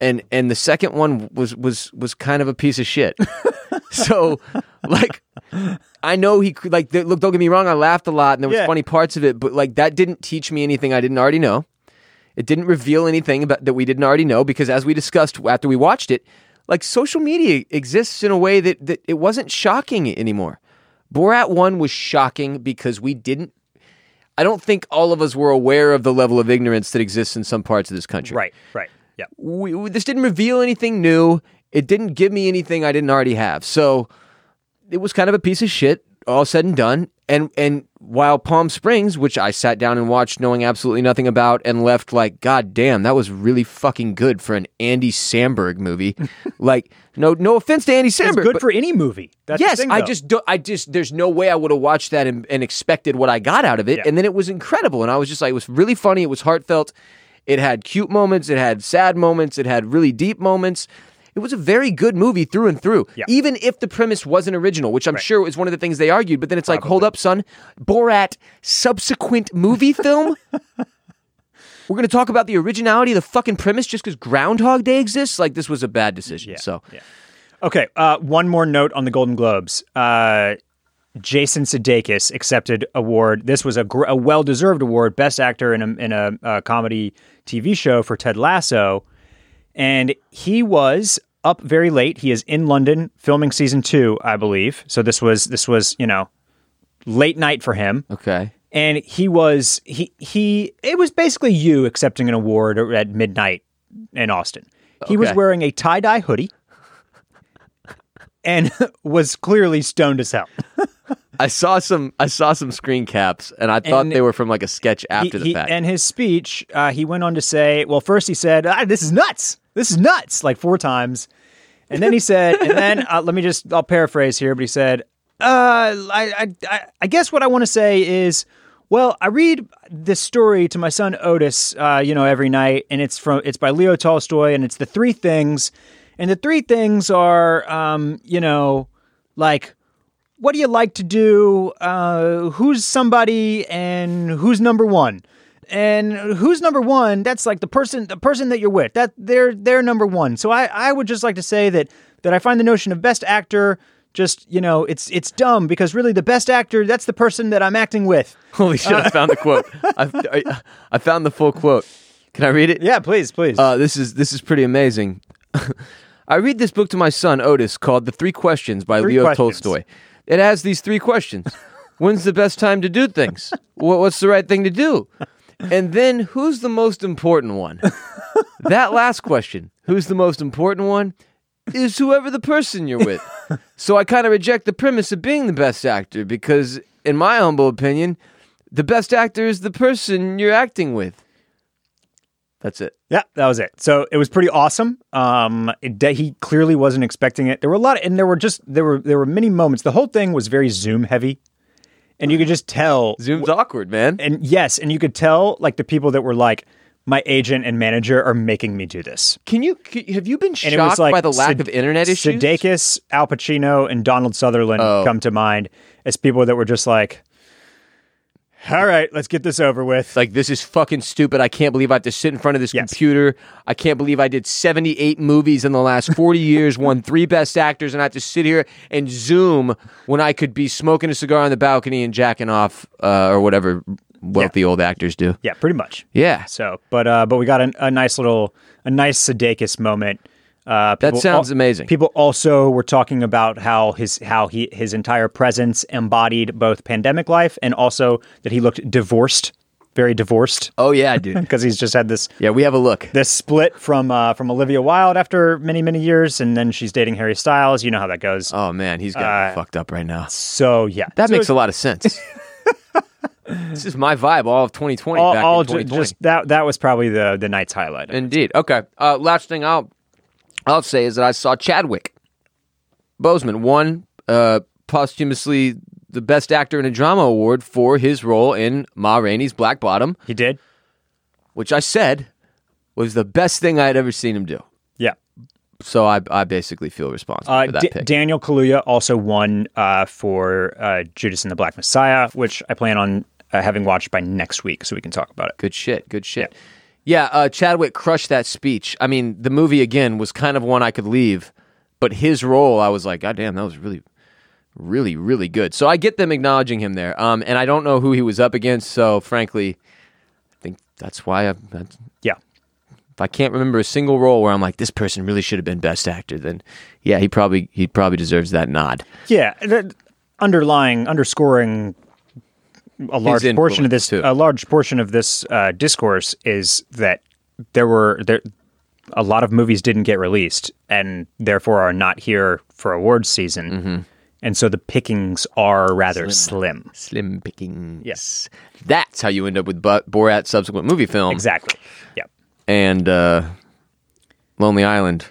and and the second one was was was kind of a piece of shit. [laughs] so, like, I know he could like. Look, don't get me wrong. I laughed a lot, and there was Yeah. funny parts of it, but like that didn't teach me anything I didn't already know. It didn't reveal anything about that we didn't already know because, as we discussed after we watched it, like social media exists in a way that that it wasn't shocking anymore. Borat one was shocking because we didn't. I don't think all of us were aware of the level of ignorance that exists in some parts of this country Right, right. Yeah. we, we- this didn't reveal anything new. It didn't give me anything I didn't already have. So it was kind of a piece of shit, all said and done. And and while Palm Springs, which I sat down and watched knowing absolutely nothing about and left like, God damn, that was really fucking good for an Andy Samberg movie. [laughs] like, no no offense to Andy It's Samberg. good but- for any movie. That's the yes, thing, I just don't. I just there's no way I would have watched that and, and expected what I got out of it. Yeah. And then it was incredible, and I was just like, it was really funny. It was heartfelt. It had cute moments. It had sad moments. It had really deep moments. It was a very good movie through and through, Yeah. even if the premise wasn't original, which I'm Right. sure was one of the things they argued. But then it's like, hold up, son, Borat subsequent movie [laughs] film. We're going to talk about the originality of the fucking premise just because Groundhog Day exists. Like this was a bad decision. so Yeah. Okay. Uh, one more note on the Golden Globes. Uh, Jason Sudeikis accepted award. This was a, gr- a well-deserved award, Best Actor in a in a uh, comedy TV show for Ted Lasso, and he was up very late. He is in London filming season two, I believe. So this was this was you know late night for him okay. and he was he he it was basically you accepting an award at midnight in Austin. He was wearing a tie-dye hoodie and [laughs] was clearly stoned as hell. [laughs] I saw some I saw some screen caps and I thought And they were from like a sketch after He- the he- fact. And his speech, uh, he went on to say, well, first he said, ah, "This is nuts. This is nuts," like four times, and then he said, and then [laughs] uh, let me just I'll paraphrase here, but he said, uh, I, I I guess what I want to say is. Well, I read this story to my son Otis, uh, you know, every night, and it's from it's by Leo Tolstoy, and it's the three things, and the three things are, um, you know, like what do you like to do? Uh, who's somebody and who's number one? And who's number one? That's like the person, the person that you're with. That they're they're number one. So I, I would just like to say that that I find the notion of best actor just you know it's it's dumb because really the best actor that's the person that I'm acting with. Holy shit! I found the quote. I, I, I found the full quote. Can I read it? Yeah, please, please. Uh, this is this is pretty amazing. [laughs] I read this book to my son Otis called "The Three Questions" by Three Leo questions. Tolstoy. It has these three questions: When's the best time to do things? [laughs] What's the right thing to do? And then, who's the most important one? [laughs] that last question, who's the most important one, is whoever the person you're with. [laughs] so I kind of reject the premise of being the best actor because, in my humble opinion, the best actor is the person you're acting with. That's it. Yeah, that was it. So it was pretty awesome. Um, it, he clearly wasn't expecting it. There were a lot, and there were just there were there were many moments. The whole thing was very Zoom heavy, and you could just tell. Zoom's awkward, man. And yes, and you could tell like the people that were like, my agent and manager are making me do this. Can you have you been And shocked it was like by the lack Sud- of internet issues? Sudeikis, Al Pacino, and Donald Sutherland Oh. come to mind as people that were just like, all right, let's get this over with. like this is fucking stupid. I can't believe I have to sit in front of this Yes. computer. I can't believe I did 78 movies in the last 40 [laughs] years, won three best actors, and I have to sit here and Zoom when I could be smoking a cigar on the balcony and jacking off uh, or whatever wealthy old actors do. yeah, pretty much. Yeah. So, but uh, but we got a, a nice little a nice Sudeikis moment. Uh, That sounds amazing. People also were talking about how his how he his entire presence embodied both pandemic life and also that he looked divorced, very divorced, Oh yeah, dude. [laughs] because he's just had this Yeah, we have a look. this split from uh, from Olivia Wilde after many many years, and then she's dating Harry Styles. You know how that goes. Oh man, he's got Uh, fucked up right now. so yeah, That So makes a lot of sense. [laughs] this is my vibe all of 2020 all, back all in 2020. just that that was probably the the night's highlight. Indeed. Okay. Uh, last thing I'll I'll say is that I saw Chadwick Boseman won uh, posthumously the Best Actor in a Drama award for his role in Ma Rainey's Black Bottom, He did. which I said was the best thing I had ever seen him do. Yeah. So I, I basically feel responsible Uh, for that D- pick. Daniel Kaluuya also won uh, for uh, Judas and the Black Messiah, which I plan on uh, having watched by next week, so we can talk about it. Good shit. Good shit. Yeah, uh, Chadwick crushed that speech. I mean, the movie again was kind of one I could leave, but his role, I was like, God damn, that was really, really, really good. So I get them acknowledging him there. Um, and I don't know who he was up against. So frankly, I think that's why I, that's, Yeah. if I can't remember a single role where I'm like, this person really should have been best actor, then yeah, he probably he probably deserves that nod. Yeah. th- underlying, underscoring a large portion of this, too. a large portion of this uh, discourse is that there were there a lot of movies didn't get released and therefore are not here for awards season. Mm-hmm. And so the pickings are rather slim. Slim pickings. Yes. That's how you end up with Borat's subsequent movie film. Exactly. Yep. and uh, Lonely Island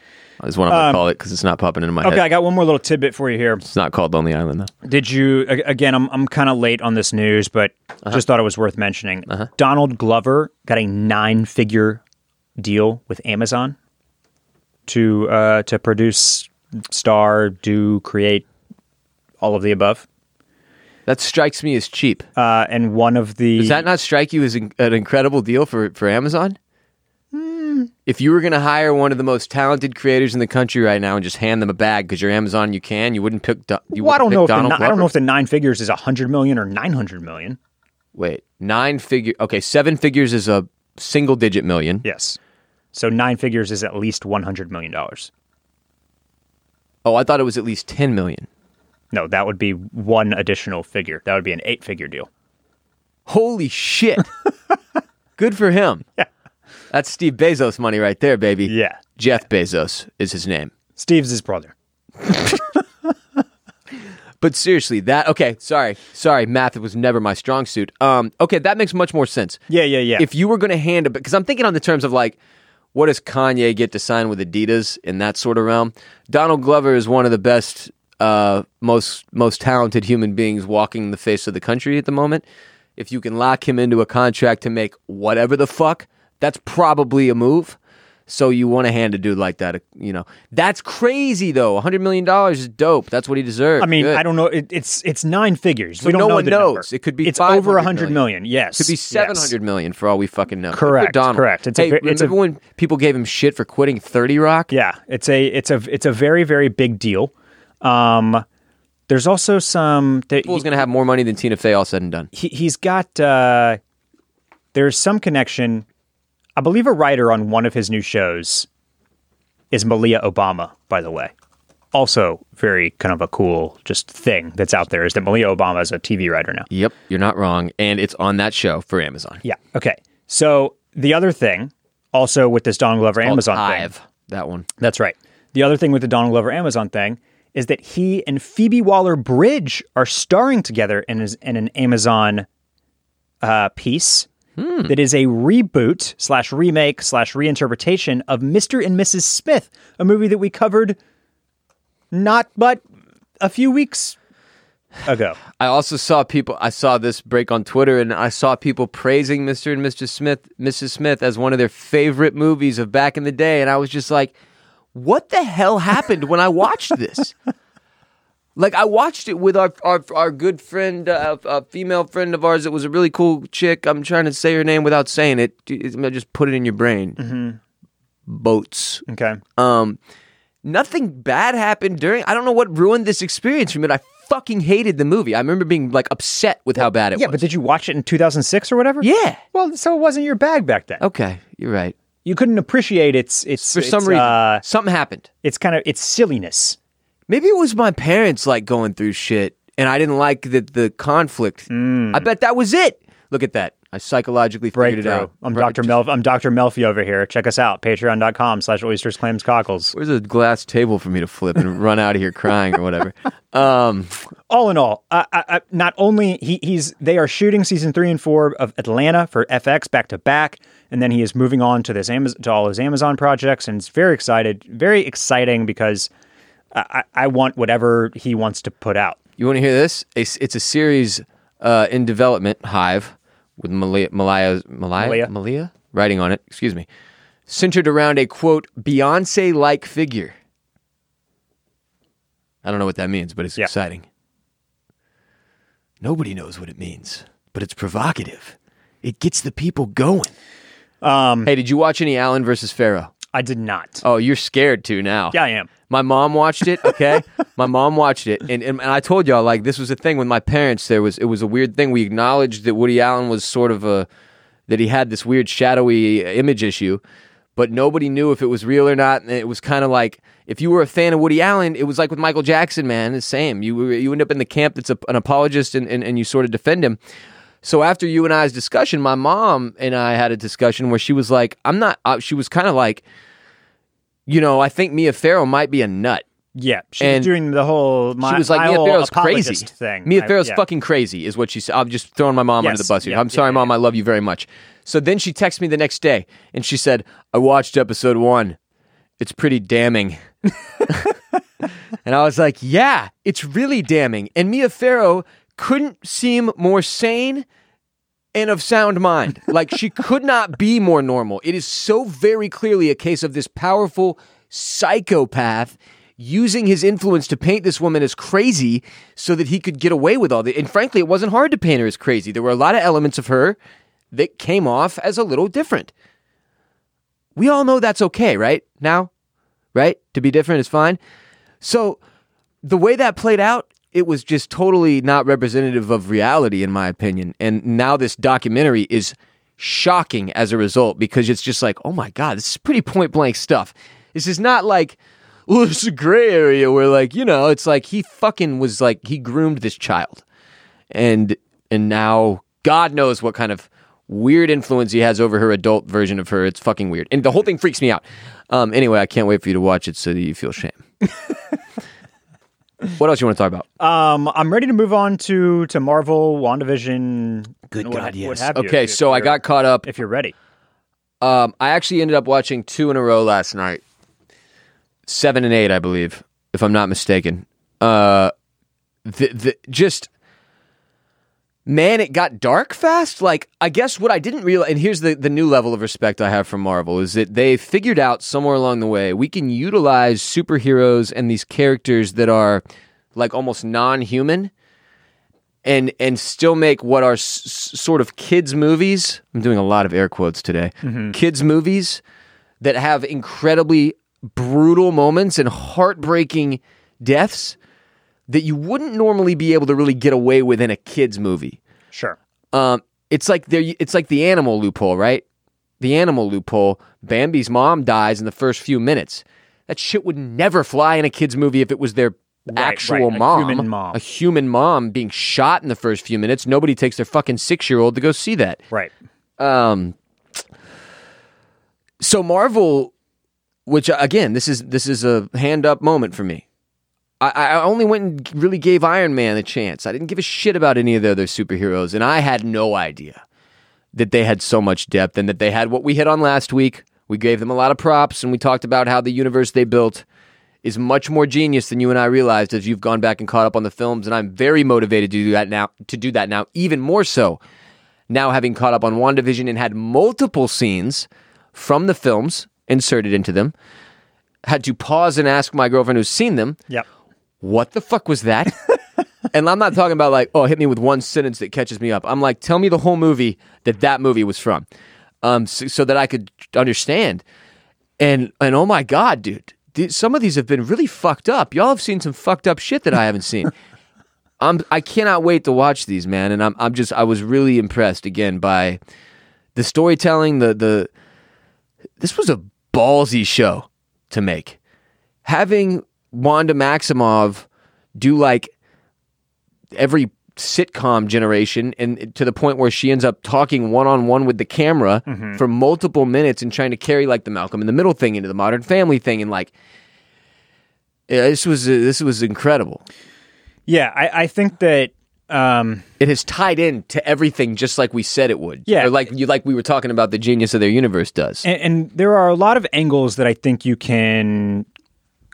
is what I'm gonna call it because it's not popping into my Um, Okay, head. I got one more little tidbit for you here. It's not called Lonely Island though. Did you again? I'm I'm kind of late on this news, but just thought it was worth mentioning. Donald Glover got a nine figure deal with Amazon to uh, to produce, star, do, create all of the above. That strikes me as cheap. Uh, and one of the Does that not strike you as in- an incredible deal for for Amazon? If you were going to hire one of the most talented creators in the country right now and just hand them a bag because you're Amazon, you can. You wouldn't pick. Do- you well, I don't know if the, ni- I don't know if the nine figures is a hundred million or nine hundred million. Wait, nine figure. Okay, seven figures is a single digit million. Yes, so nine figures is at least one hundred million dollars. Oh, I thought it was at least ten million. No, that would be one additional figure. That would be an eight figure deal. Holy shit! [laughs] Good for him. Yeah. That's Steve Bezos money right there, baby. Yeah. Jeff Bezos is his name. Steve's his brother. [laughs] But seriously, that okay, sorry. Sorry, math was never my strong suit. Um okay, that makes much more sense. Yeah, yeah, yeah. If you were going to hand it because I'm thinking on the terms of like what does Kanye get to sign with Adidas in that sort of realm? Donald Glover is one of the best uh most most talented human beings walking the face of the country at the moment. If you can lock him into a contract to make whatever the fuck, that's probably a move. So you want to hand a dude like that, you know. That's crazy though. 100 million dollars is dope. That's what he deserves. I mean, Good. I don't know. It, it's it's nine figures. So we don't no know one the knows. number. It could be It's 500 over a hundred million. million. Yes, Could be yes. seven hundred million for all we fucking know. Correct, Donald. correct. It's a hey, ve- it's a- when people gave him shit for quitting Thirty Rock? Yeah, it's a it's a it's a very very big deal. Um, there's also some. That Fool's gonna have more money than Tina Fey all said and done. he, he's got. Uh, there's some connection. I believe a writer on one of his new shows is Malia Obama. By the way, also very kind of a cool just thing that's out there is that Malia Obama is a TV writer now. Yep, you're not wrong, and it's on that show for Amazon. Yeah. Okay. So the other thing, also with this Donald Glover Amazon Called thing, that one. That's right. The other thing with the Donald Glover Amazon thing is that he and Phoebe Waller Bridge are starring together in, his, in an Amazon uh, piece Hmm. that is a reboot slash remake slash reinterpretation of Mr. and Mrs. Smith, a movie that we covered not but a few weeks ago. [laughs] I also saw people. I saw this break on Twitter, and I saw people praising Mr. and Mrs. Smith, Mrs. Smith, as one of their favorite movies of back in the day, and I was just like, "What the hell happened when I watched this?" [laughs] like, I watched it with our our, our good friend, uh, a female friend of ours It was a really cool chick. I'm trying to say her name without saying it. Just put it in your brain. Boats. Okay. Um, nothing bad happened during. I don't know what ruined this experience for me. But I fucking hated the movie. I remember being like upset with how bad it Yeah, was. Yeah, but did you watch it in 2006 or whatever? yeah. Well, so it wasn't your bag back then. Okay, you're right. You couldn't appreciate its its For some its, reason, uh, something happened. it's kind of its silliness. Maybe it was my parents like going through shit, and I didn't like the the conflict. I bet that was it. Look at that. I psychologically figured it out. I'm Dr. Mel. I'm Dr. Melfi over here. Check us out. Patreon.com slash oysters, clams, cockles. Where's a glass table for me to flip and run out of here crying or whatever? [laughs] Um, All in all, I, I, I, not only he, he's they are shooting season three and four of Atlanta for FX back to back, and then he is moving on to this Amazon, to all his Amazon projects, and it's very excited, very exciting because I, I I want whatever he wants to put out. You want to hear this? It's, it's a series uh, in development, Hive, with Malia, Malaya, Malaya, Malia. Malia writing on it. Excuse me. Centered around a quote Beyonce-like figure. I don't know what that means, but it's Yeah. exciting. Nobody knows what it means, but it's provocative. It gets the people going. Um, Hey, did you watch any Allen versus Farrow? I did not. Oh, you're scared too now. Yeah, I am. My mom watched it. Okay, [laughs] my mom watched it, and, and and I told y'all like this was a thing with my parents. There was it was a weird thing. We acknowledged that Woody Allen was sort of a that he had this weird shadowy image issue, but nobody knew if it was real or not. And it was kind of like if you were a fan of Woody Allen, it was like with Michael Jackson, man. The same. You you end up in the camp that's a, an apologist, and, and and you sort of defend him. So after you and I's discussion, my mom and I had a discussion where she was like, "I'm not." Uh, she was kind of like, you know, I think Mia Farrow might be a nut. Yeah, she And was doing the whole. My, She was like, Mia Farrow's crazy. thing. Mia I- Farrow's yeah. fucking crazy, is what she said. I'm just throwing my mom under the bus here. yeah, I'm sorry, yeah, mom. yeah. I love you very much. So then she texted me the next day and she said, I watched episode one. It's pretty damning. [laughs] [laughs] and I was like, yeah, it's really damning. And Mia Farrow couldn't seem more sane and of sound mind. [laughs] Like she could not be more normal. It is so very clearly a case of this powerful psychopath using his influence to paint this woman as crazy so that he could get away with all that. And frankly, it wasn't hard to paint her as crazy. There were a lot of elements of her that came off as a little different. We all know that's okay, right? Now, right? To be different is fine. So the way that played out, it was just totally not representative of reality, in my opinion. And now this documentary is shocking as a result because it's just like, oh my God, this is pretty point blank stuff. This is not like, well, it's a gray area where, like, you know, it's like he fucking was like, he groomed this child. And, and now God knows what kind of weird influence he has over her adult version of her. It's fucking weird. And the whole thing freaks me out. Um, anyway, I can't wait for you to watch it so that you feel shame. [laughs] what else you want to talk about? Um, I'm ready to move on to to Marvel, WandaVision. Good what- God, what yes. have okay, if so I got caught up. If you're ready, Um, I actually ended up watching two in a row last night, seven and eight, I believe, if I'm not mistaken. Uh, the the just man, it got dark fast. Like I guess what I didn't realize, and here's the the new level of respect I have for Marvel is that they figured out somewhere along the way we can utilize superheroes and these characters that are like almost non-human and and still make what are s- sort of kids movies. I'm doing a lot of air quotes today. Mm-hmm. Kids movies that have incredibly brutal moments and heartbreaking deaths that you wouldn't normally be able to really get away with in a kids movie. sure. Um, it's like there. It's like the animal loophole, right? The animal loophole. Bambi's mom dies in the first few minutes. That shit would never fly in a kids movie if it was their actual right, a mom, human mom. a human mom being shot in the first few minutes. Nobody takes their fucking six year old to go see that. Right. Um, so Marvel, which again, this is this is a hand up moment for me. I, I only went and really gave Iron Man a chance. I didn't give a shit about any of the other superheroes, and I had no idea that they had so much depth and that they had what we hit on last week. We gave them a lot of props, and we talked about how the universe they built is much more genius than you and I realized as you've gone back and caught up on the films. And I'm very motivated to do that now. To do that now, even more so now having caught up on WandaVision and had multiple scenes from the films inserted into them, had to pause and ask my girlfriend who's seen them, Yep. What the fuck was that? [laughs] and I'm not talking about like, oh, hit me with one sentence that catches me up. I'm like, tell me the whole movie that that movie was from, um, so, so that I could understand. And and oh my god, dude, th- some of these have been really fucked up. Y'all have seen some fucked up shit that I haven't seen. [laughs] I'm I cannot wait to watch these, man. And I'm I'm just I was really impressed again by the storytelling. The the this was a ballsy show to make. Having Wanda Maximoff do like every sitcom generation and to the point where she ends up talking one on one with the camera for multiple minutes and trying to carry like the Malcolm in the Middle thing into the Modern Family thing and like this was uh, this was incredible. Yeah, I, I think that um, It has tied in to everything just like we said it would. Yeah. or like you like we were talking about the genius of their universe does. and, and there are a lot of angles that I think you can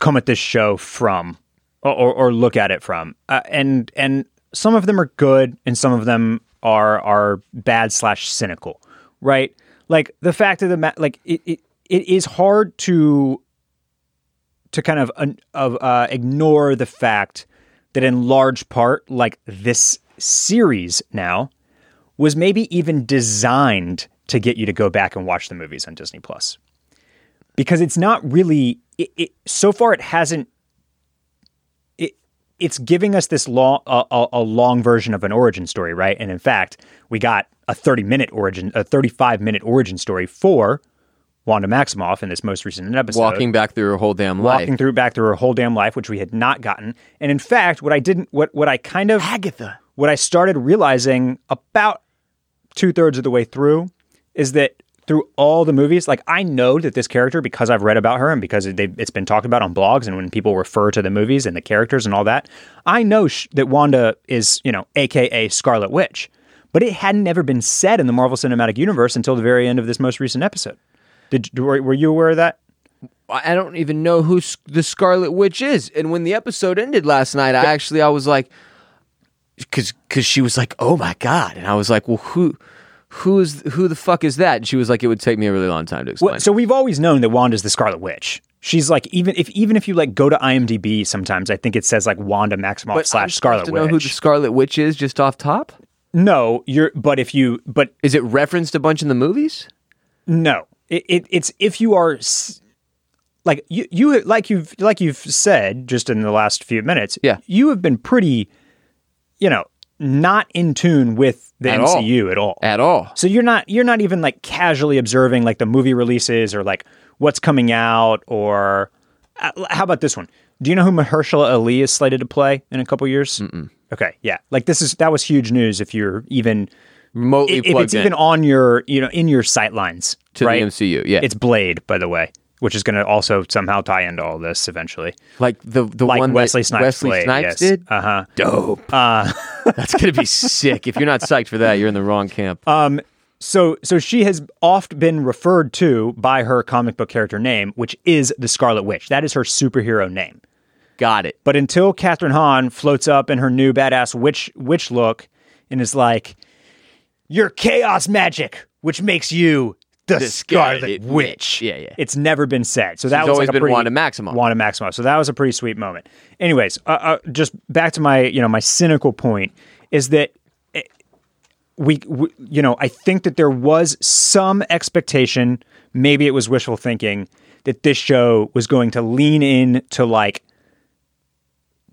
come at this show from. or, or, look at it from. Uh, and and some of them are good, and some of them are are bad slash cynical, right? Like the fact of the ma- like it, it it is hard to to kind of of uh, ignore the fact that in large part, like this series now was maybe even designed to get you to go back and watch the movies on Disney Plus because it's not really it, it, so far it hasn't it it's giving us this long a, a, a long version of an origin story right and in fact we got a 30 minute origin a 35 minute origin story for Wanda Maximoff in this most recent episode Walking back through her whole damn life. walking through back through her whole damn life which we had not gotten and in fact what I didn't what what I kind of Agatha. what I started realizing about two thirds of the way through is that through all the movies, like I know that this character because I've read about her and because it, it's been talked about on blogs and when people refer to the movies and the characters and all that, I know sh- that Wanda is you know AKA Scarlet Witch, but it hadn't ever been said in the Marvel Cinematic Universe until the very end of this most recent episode. Did were, were you aware of that? I don't even know who the Scarlet Witch is. And when the episode ended last night, I actually I was like, because because she was like, oh my god, and I was like, well, who who is who the fuck is that? And she was like, it would take me a really long time to explain. Well, so we've always known that Wanda's the Scarlet Witch. She's like even if even if you like go to IMDb, sometimes I think it says like Wanda Maximoff but slash Scarlet to Witch. know who the Scarlet Witch is just off top. no, you're but if you but Is it referenced a bunch in the movies? no, it, it it's if you are like you you like you've like you've said just in the last few minutes. Yeah. you have been pretty, you know, not in tune with the At all. MCU at all. At all? So you're not you're not even like casually observing like the movie releases or like what's coming out or uh, how about this one? Do you know who Mahershala Ali is slated to play in a couple years? Mm-mm. Okay, yeah, like this is that was huge news if you're even Remotely if, if it's in even on your you know in your sight lines to right? the MCU. Yeah, It's Blade, by the way, which is going to also somehow tie into all this eventually. like the the Like one Wesley that Snipes Wesley Snipes yes. did. Uh-huh. Dope. Uh [laughs] That's gonna be sick. If you're not psyched for that, you're in the wrong camp. Um, so so she has oft been referred to by her comic book character name, which is the Scarlet Witch. That is her superhero name. Got it. But until Kathryn Hahn floats up in her new badass witch witch look and is like, "You're chaos magic, which makes you the, The Scarlet Scarlet Witch." Yeah, yeah. It's never been said. So that She's was always like a been pretty, Wanda Maximoff. Wanda Maximoff. So that was a pretty sweet moment. Anyways, uh, uh, just back to my you know my cynical point is that eh, we, we you know I think that there was some expectation, maybe it was wishful thinking, that this show was going to lean in to like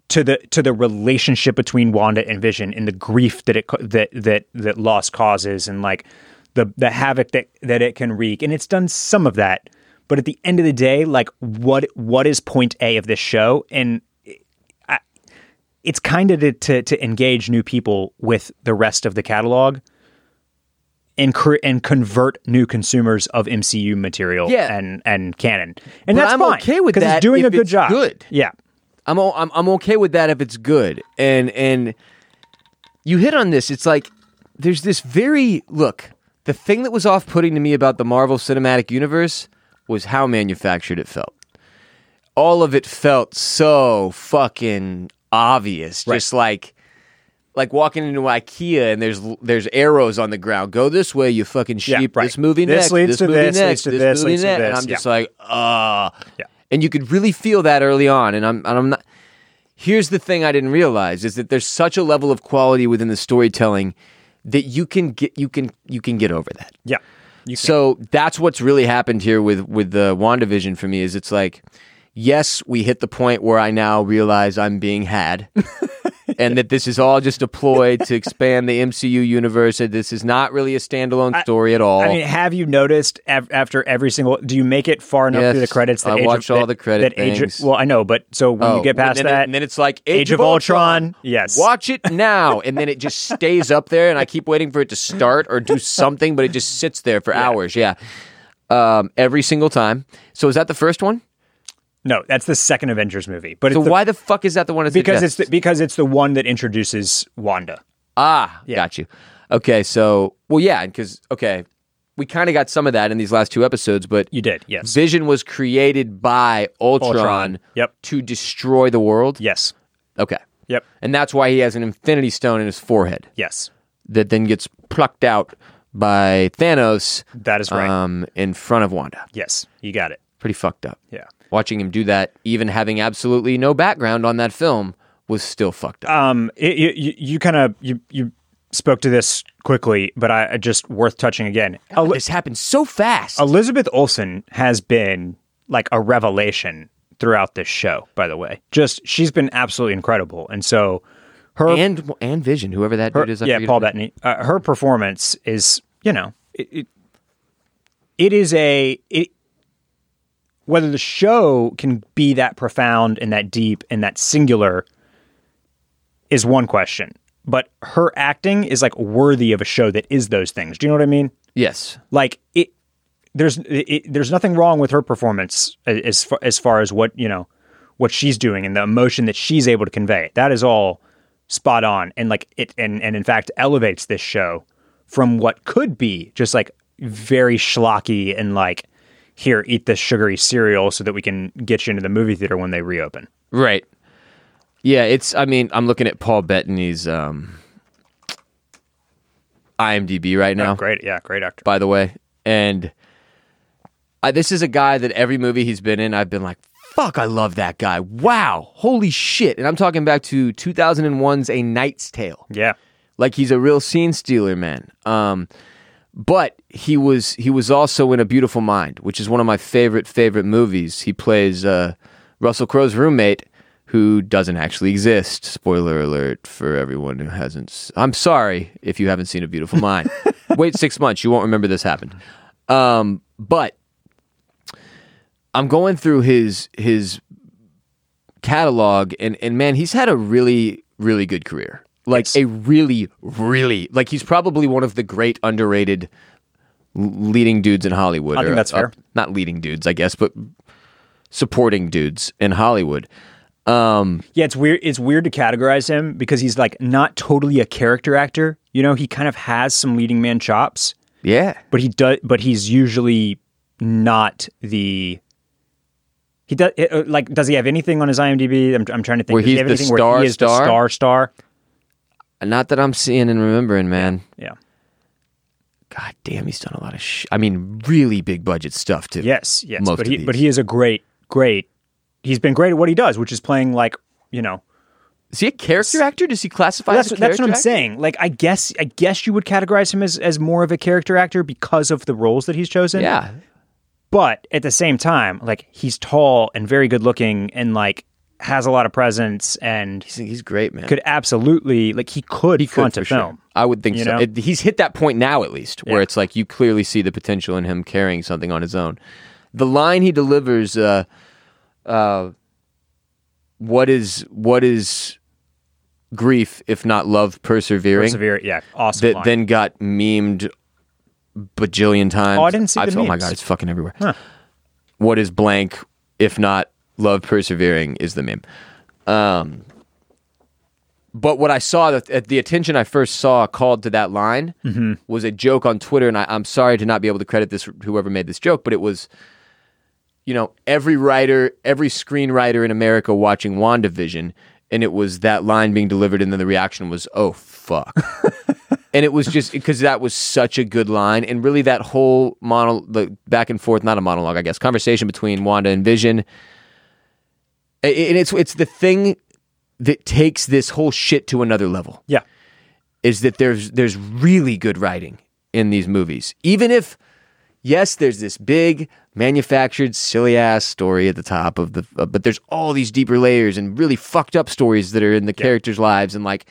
to the to the relationship between Wanda and Vision and the grief that it that that that loss causes and like the the havoc that that it can wreak and it's done some of that but at the end of the day like what what is point A of this show and I, it's kind of to, to to engage new people with the rest of the catalog and and convert new consumers of MCU material Yeah. and and canon and But that's I'm fine okay with that it's doing a good job good. yeah I'm, o- I'm I'm okay with that if it's good. And and you hit on this. It's like there's this very look. The thing that was off-putting to me about the Marvel Cinematic Universe was how manufactured it felt. All of it felt so fucking obvious. Just like like walking into IKEA and there's there's arrows on the ground. Go this way, you fucking Yeah, sheep. right. This movie This next. leads this to movie this, next. leads to this this, movie leads to next. And I'm yeah. just like, ah. Yeah. And you could really feel that early on. And I'm and I'm not. Here's the thing I didn't realize is that there's such a level of quality within the storytelling that you can get you can you can get over that. yeah So that's what's really happened here with with the WandaVision for me is it's like yes, we hit the point where I now realize I'm being had. [laughs] and that this is all just a ploy to expand the MCU universe and this is not really a standalone story at all. I mean, have you noticed after every single? Do you make it far enough Yes, through the credits? That I Age watch of, all that- the credit that Age of- well, I know, but so when you get and past then that, it- and then it's like Age, Age of Ultron, yes. Watch it now, and then it just stays up there, and I keep waiting for it to start or do something, but it just sits there for hours. Yeah, um, every single time. So is that the first one? No, that's the second Avengers movie. But So it's the, why the fuck is that the one? That because it's the, because it's the one that introduces Wanda. ah, got you. Okay, so well, yeah, because okay, we kind of got some of that in these last two episodes, but You did, yes, Vision was created by Ultron, Ultron, yep. to destroy the world. yes. Okay. Yep. And that's why he has an Infinity Stone in his forehead Yes. that then gets plucked out by Thanos That is right. um, in front of Wanda. yes. You got it. Pretty fucked up. Yeah. Watching him do that, even having absolutely no background on that film, was still fucked up. Um, it, you, you, you kind of you you spoke to this quickly, but I I just worth touching again. El- this happened so fast. Elizabeth Olsen has been like a revelation throughout this show. By the way, just she's been absolutely incredible, and so her and and Vision, whoever that her- dude is. I yeah, Paul Bettany. Uh, her performance is, you know, it, it, it is a it, whether the show can be that profound and that deep and that singular is one question. But her acting is like worthy of a show that is those things. Do you know what I mean? Yes. Like it, there's it, there's nothing wrong with her performance as far, as far as what you know what she's doing and the emotion that she's able to convey. That is all spot on, and like it, and and in fact elevates this show from what could be just like very schlocky and like here eat this sugary cereal so that we can get you into the movie theater when they reopen. Right. Yeah, it's. I mean, I'm looking at Paul Bettany's um, IMDb right now. Great, yeah, great actor. By the way, and I, this is a guy that every movie he's been in, I've been like, "Fuck, I love that guy! Wow, holy shit!" And I'm talking back to 2001's A Knight's Tale. Yeah, like he's a real scene stealer, man. Um, but he was he was also in A Beautiful Mind, which is one of my favorite favorite movies. He plays uh, Russell Crowe's roommate, who doesn't actually exist. Spoiler alert for everyone who hasn't. I'm sorry if you haven't seen A Beautiful Mind. [laughs] Wait six months, you won't remember this happened. Um, but I'm going through his his catalog and and man, he's had a really really good career. Like a really really like he's probably one of the great underrated leading dudes in Hollywood. I think that's fair. not leading dudes, I guess, but supporting dudes in Hollywood. Um, Yeah, it's weird. It's weird to categorize him because he's like not totally a character actor. You know, he kind of has some leading man chops, yeah. but he does. But he's usually not the. He does uh, like. Does he have anything on his IMDb? I'm, I'm trying to think. Where Does he he's have the anything where star he is star? the star star. Not that I'm seeing and remembering, man. Yeah. God damn, he's done a lot of sh- I mean, really big budget stuff too. Yes. Yes. Most but he. But he is a great, great. He's been great at what he does, which is playing like you know. Is he a character actor? Does he classify that's as a character? that's what I'm actor? saying. Like I guess I guess you would categorize him as as more of a character actor because of the roles that he's chosen. Yeah. but at the same time, like he's tall and very good looking and like has a lot of presence and He's, he's great, man. could absolutely like he could He could front for a sure. film. I would think so. It- he's hit that point now, at least, where Yeah. it's like you clearly see the potential in him carrying something on his own. The line he delivers, uh, uh, "What is what is grief if not love persevering?" Persevere, yeah, awesome. that line. then got memed bajillion times. Oh, I didn't see I've- the Oh my memes. god, it's fucking everywhere. Huh. What is blank if not love persevering is the meme. Um, but what I saw, that the attention I first saw called to that line Mm-hmm. was a joke on Twitter, and I, I'm sorry to not be able to credit this whoever made this joke, but it was, you know, every writer, every screenwriter in America watching WandaVision, and it was that line being delivered, and then the reaction was, "Oh fuck." [laughs] and it was just because that was such a good line, and really that whole mono, the back and forth, not a monologue, I guess, conversation between Wanda and Vision, and it's it's the thing that takes this whole shit to another level yeah, is that there's there's really good writing in these movies. Even if yes, there's this big manufactured silly ass story at the top of the uh, but there's all these deeper layers and really fucked up stories that are in the characters' lives and like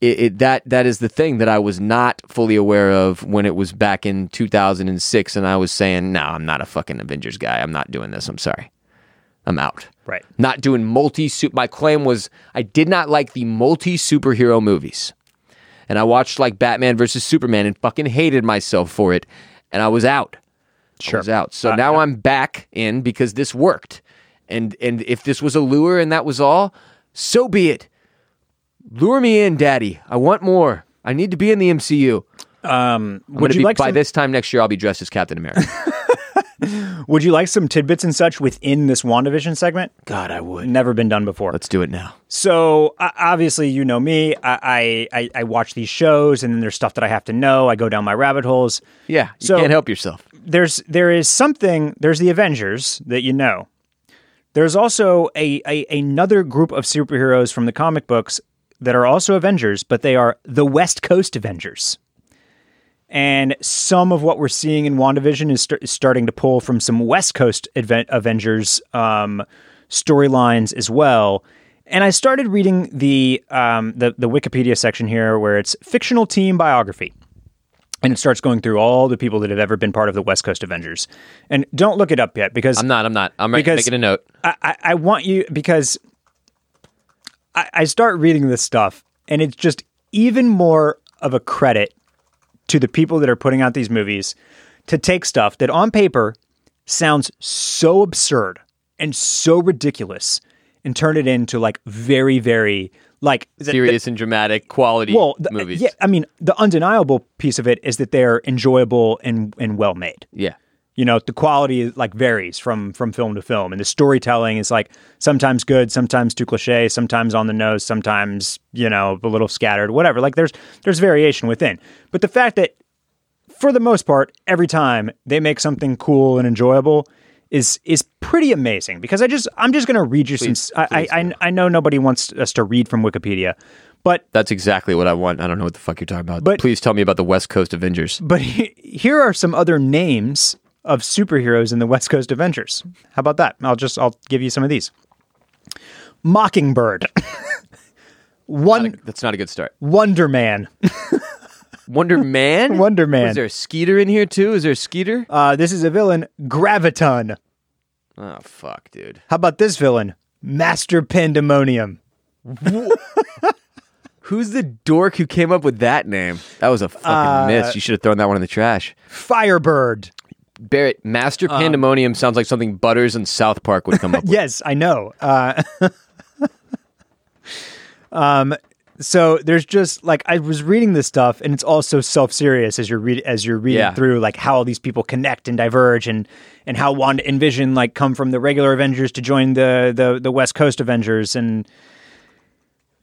it, it that that is the thing that I was not fully aware of when it was back in 2006 and I was saying, "No, I'm not a fucking Avengers guy. I'm not doing this. I'm sorry. I'm out." Right. not doing multi my claim was I did not like the multi superhero movies. And I watched like Batman versus Superman and fucking hated myself for it and I was out. Sure. I was out. So Uh, now I'm back in because this worked. And and if this was a lure and that was all, so be it. Lure me in, daddy. I want more. I need to be in the MCU. Um, would you be, like by some, this time next year I'll be dressed as Captain America. [laughs] Would you like some tidbits and such within this WandaVision segment? God, I would. Never been done before. Let's do it now. So uh, obviously, you know me. I, I I watch these shows, and then there's stuff that I have to know. I go down my rabbit holes. Yeah, you So- can't help yourself. There's there is something. There's the Avengers that you know. There's also a, a another group of superheroes from the comic books that are also Avengers, but they are the West Coast Avengers. And some of what we're seeing in WandaVision is, st- is starting to pull from some West Coast Advent- Avengers um, storylines as well. And I started reading the, um, the the Wikipedia section here, where it's fictional team biography, and it starts going through all the people that have ever been part of the West Coast Avengers. And don't look it up yet because I'm not. I'm not. I'm Because- making a note. I, I, I want you because I, I start reading this stuff, and it's just even more of a credit to the people that are putting out these movies to take stuff that on paper sounds so absurd and so ridiculous and turn it into like very, very like the- the- Serious and dramatic quality well, the, movies. yeah, I mean, the undeniable piece of it is that they're enjoyable and and well made yeah. You know the quality like varies from from film to film and the storytelling is like sometimes good sometimes too cliche sometimes on the nose sometimes you know a little scattered whatever like there's there's variation within but the fact that for the most part every time they make something cool and enjoyable is is pretty amazing because I just I'm just gonna read you Please- some I, please I, I I know nobody wants us to read from Wikipedia but That's exactly what I want. I don't know what the fuck you're talking about. But- please tell me about the West Coast Avengers. But he, here are some other names of superheroes in the West Coast Avengers. How about that? I'll just I'll give you some of these. Mockingbird, [laughs] One That's not a good start. Wonder Man. [laughs] Wonder Man. Wonder Man. Is there a Skeeter in here too? Is there a Skeeter? Uh, this is a villain, Graviton. Oh fuck, dude. How about this villain, Master Pandemonium? [laughs] Who's the dork who came up with that name? That was a fucking Uh, miss. You should have thrown that one in the trash. Firebird. Barrett, Master Um, Pandemonium sounds like something Butters and South Park would come up [laughs] with. Yes, I know. Uh, [laughs] um, so there's just like I was reading this stuff, and it's all so self-serious as you're read as you're reading Yeah. through like how all these people connect and diverge, and and how Wanda and Vision like come from the regular Avengers to join the the the West Coast Avengers, and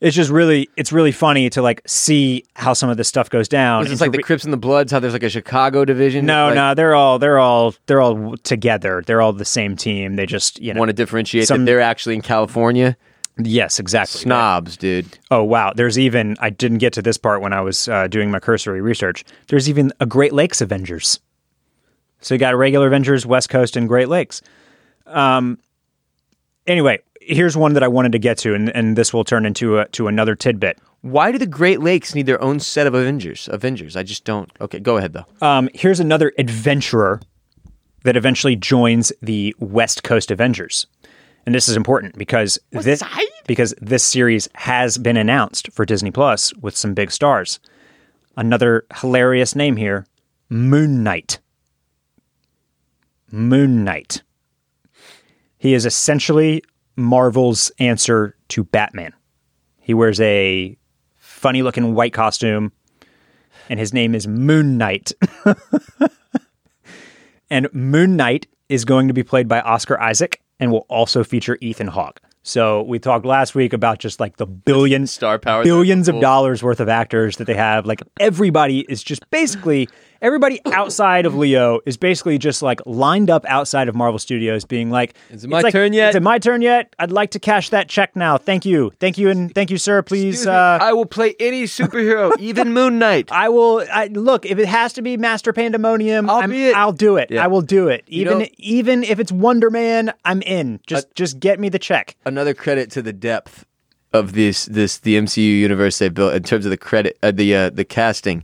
it's just really it's really funny to like see how some of this stuff goes down. It's like the Crips and the Bloods, how there's like a Chicago division. no, like, no, they're all they're all they're all together. They're all the same team. They just you know Want to differentiate Some- that they're actually in California? yes, exactly. Snobs, dude. Oh wow! There's even I didn't get to this part when I was uh, doing my cursory research. There's even a Great Lakes Avengers. So you got regular Avengers, West Coast, and Great Lakes. Um. Anyway, here's one that I wanted to get to, and, and this will turn into a, to another tidbit. Why do the Great Lakes need their own set of Avengers? Avengers. I just don't. Okay, go ahead though. Um, here's another adventurer that eventually joins the West Coast Avengers. And this is important because this because this series has been announced for Disney Plus with some big stars. Another hilarious name here, Moon Knight. Moon Knight. He is essentially Marvel's answer to Batman. He wears a funny looking white costume and his name is Moon Knight. [laughs] and Moon Knight is going to be played by Oscar Isaac and will also feature Ethan Hawke. So we talked last week about just like the billion Star power. billions of dollars worth of actors that they have. Like everybody is just basically everybody outside of Leo is basically just like lined up outside of Marvel Studios, being like, Is it my like, turn yet? Is it my turn yet? I'd like to cash that check now. Thank you, thank you, and thank you, sir. Please, uh, I will play any superhero, [laughs] even Moon Knight. I will. I, look, if it has to be Master Pandemonium, I'll it. I'll do it. Yeah. I will do it. Even know- even if it's Wonder Man, I'm in. Just just get me the check. Another credit to the depth of this this the MCU universe they built in terms of the credit uh, the uh, the casting.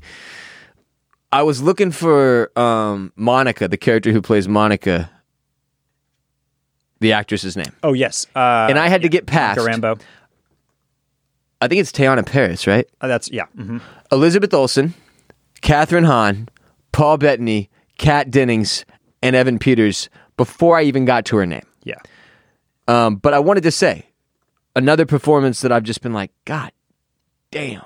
I was looking for um, Monica, the character who plays Monica, the actress's name, Oh yes, uh, and I had to get past. Rambo. I think it's Teyonah Parris, right? Uh, that's yeah. mhm. Elizabeth Olsen, Kathryn Hahn, Paul Bettany, Kat Dennings, and Evan Peters before I even got to her name. Yeah. Um, but I wanted to say another performance that I've just been like, God damn,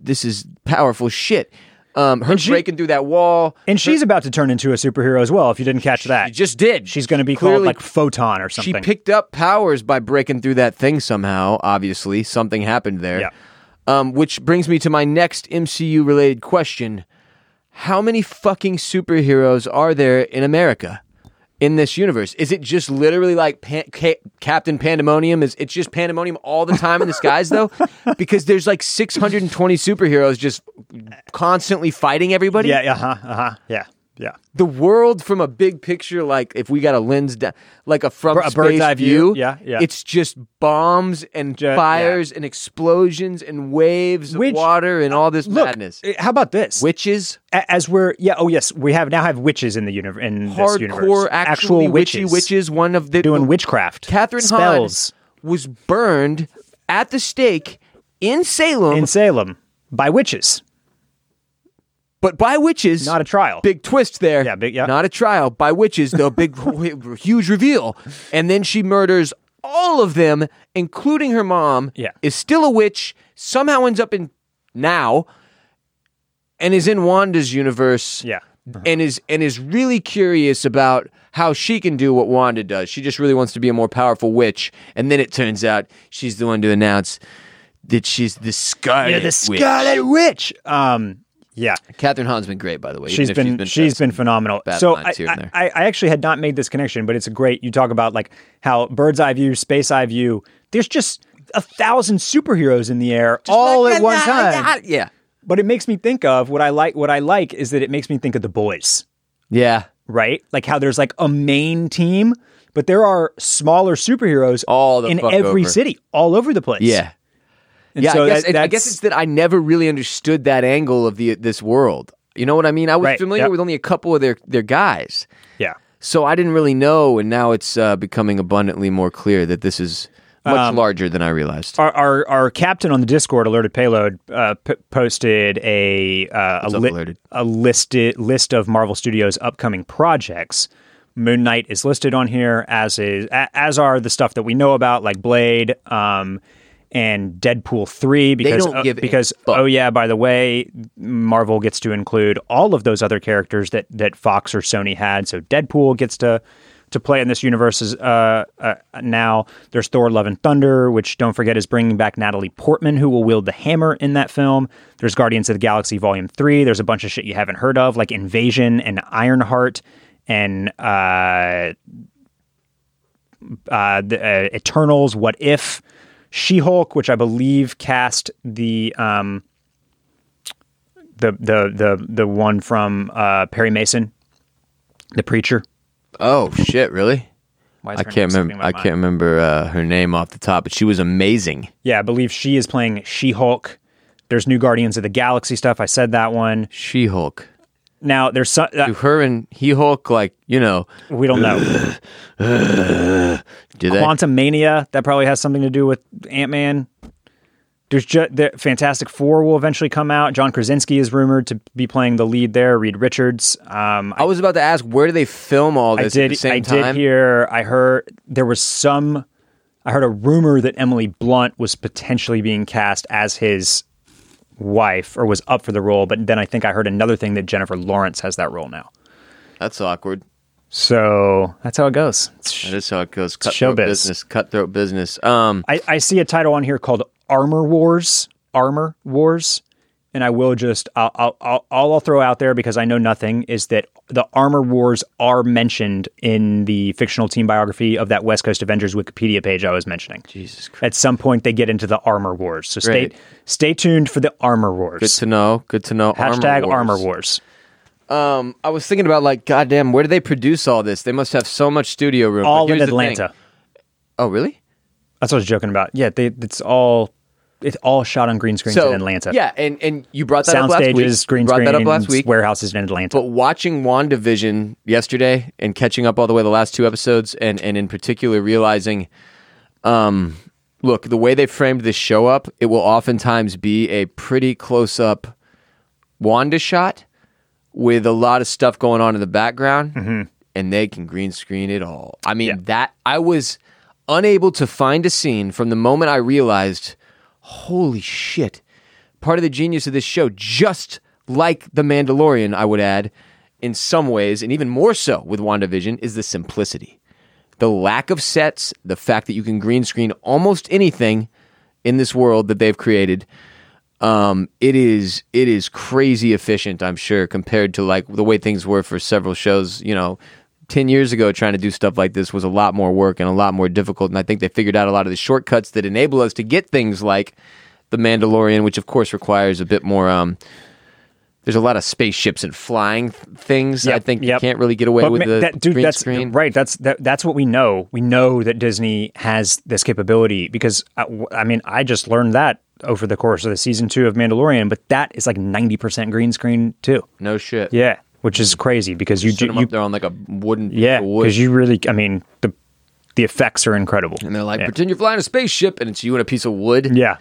this is powerful shit. Um, her she- breaking through that wall. And she's about to turn into a superhero as well. If you didn't catch that, She just did. she's going to be Clearly, called like Photon or something. She picked up powers by breaking through that thing somehow. Obviously, something happened there. Yeah. Um, which brings me to my next MCU related question: How many fucking superheroes are there in America? In this universe, is it just literally like Pan- Ca- Captain Pandemonium? Is it's just Pandemonium all the time in the skies though? [laughs] Because there's like 620 superheroes just constantly fighting everybody. yeah, yeah, uh-huh, uh-huh, yeah, yeah. the world from a big picture, like if we got a lens, da- like a from A bird's eye view, yeah, yeah. It's just bombs and fires and explosions and waves Which- of water and all this Look, madness. uh, how about this? Witches, As we're yeah, oh yes, we have now have witches in the universe in this universe. hardcore, witchy witches witches. One of the doing witchcraft. Kathryn spells Hahn was burned at the stake in Salem, in Salem by witches. But by witches. Not a trial. Big twist there. Yeah, big- yeah. Not a trial by witches, though. Big, [laughs] huge reveal. And then she murders all of them, including her mom. Yeah. Is still a witch. Somehow ends up in now, and is in Wanda's universe. Yeah. And is and is really curious about how she can do what Wanda does. She just really wants to be a more powerful witch. And then it turns out she's the one to announce that she's the Scarlet Yeah, the Witch. Scarlet Witch. Um, yeah, Kathryn Hahn's been great, by the way. she's even if been she's been, phenomenal. So I, here and there. I, I actually had not made this connection, but it's a great. You talk about like how bird's eye view, space eye view. There's just a thousand superheroes in the air all like at one time. Yeah. But it makes me think of what I like. What I like is that it makes me think of the boys. Yeah. right? Like how there's like a main team, but there are smaller superheroes All the in every over. city, all over the place. Yeah. And yeah, so I, guess, that- I guess it's that I never really understood that angle of the this world. You know what I mean? I was Right, familiar yep. with only a couple of their their guys, yeah. so I didn't really know. And now it's uh, becoming abundantly more clear that this is much Um, larger than I realized. Our, our our captain on the Discord, alerted payload, uh, p- posted a uh, a, li- a listed list of Marvel Studios upcoming projects. Moon Knight is listed on here, as is as are the stuff that we know about, like Blade, um, and Deadpool three. Because don't uh, because oh yeah, by the way, Marvel gets to include all of those other characters that that Fox or Sony had. So Deadpool gets to to play in this universe is, uh, uh, now. There's Thor: Love and Thunder, which don't forget is bringing back Natalie Portman, who will wield the hammer in that film. There's Guardians of the Galaxy Volume Three. There's a bunch of shit you haven't heard of, like Invasion and Ironheart and uh, uh, the uh, Eternals. What if She-Hulk, which I believe cast the um, the the the the one from uh, Perry Mason, the preacher. Oh shit! Really? Why is I can't remember. I can't remember uh, her name off the top, but she was amazing. Yeah, I believe she is playing She Hulk. There's new Guardians of the Galaxy stuff. I said that one. She Hulk. Now there's some, uh, Do her and He Hulk like you know? we don't know. [sighs] Do they? Quantum Mania that probably has something to do with Ant Man. There's just the Fantastic Four will eventually come out. John Krasinski is rumored to be playing the lead there. Reed Richards. Um, I was about to ask where do they film all I this did. at the same I time? did hear. I heard there was some. I heard a rumor that Emily Blunt was potentially being cast as his wife, or was up for the role. But then I think I heard another thing that Jennifer Lawrence has that role now. That's awkward. So that's how it goes. That is how it goes. Cutthroat business. Cutthroat business. Um, I, I see a title on here called Armor Wars. Armor Wars. And I will just, I'll, I'll, I'll, all I'll throw out there because I know nothing is that the Armor Wars are mentioned in the fictional team biography of that West Coast Avengers Wikipedia page I was mentioning. Jesus Christ. At some point, they get into the Armor Wars. So stay, Great. stay tuned for the Armor wars. Good to know. Good to know. Hashtag Wars. Armor Wars. Um, I was thinking about like, goddamn, where do they produce all this? They must have so much studio room. All in here's the thing. Atlanta. Oh, really? That's what I was joking about. Yeah, they, it's all it's all shot on green screens So in Atlanta. Yeah, and and you brought that Sound up last week. stages, green brought screens, that up last week. warehouses in Atlanta. But watching WandaVision yesterday and catching up all the way the last two episodes, and and in particular realizing, um, look, the way they framed this show up, it will oftentimes be a pretty close up Wanda shot with a lot of stuff going on in the background, and they can green screen it all. I mean, Mm-hmm. Yeah. that I was unable to find a scene from the moment I realized, holy shit, part of the genius of this show just like The Mandalorian, I would add, in some ways, and even more so with WandaVision, is the simplicity. The lack of sets, the fact that you can green screen almost anything in this world that they've created. Um, it is it is crazy efficient, I'm sure, compared to like the way things were for several shows, you know, 10 years ago trying to do stuff like this was a lot more work and a lot more difficult and i think they figured out a lot of the shortcuts that enable us to get things like the mandalorian which of course requires a bit more um, there's a lot of spaceships and flying th- things i think yep. you can't really get away But with ma- the that, dude, green that's screen right. That's that, that's what we know. We know that Disney has this capability because I, w- I mean, I just learned that over the course of the season two of Mandalorian. But that is like ninety percent green screen too. no shit Yeah, which is crazy because you Set do them you up there on like a wooden yeah wood. because you really I mean the the effects are incredible. and they're like yeah. pretend you're flying a spaceship and it's you in a piece of wood yeah.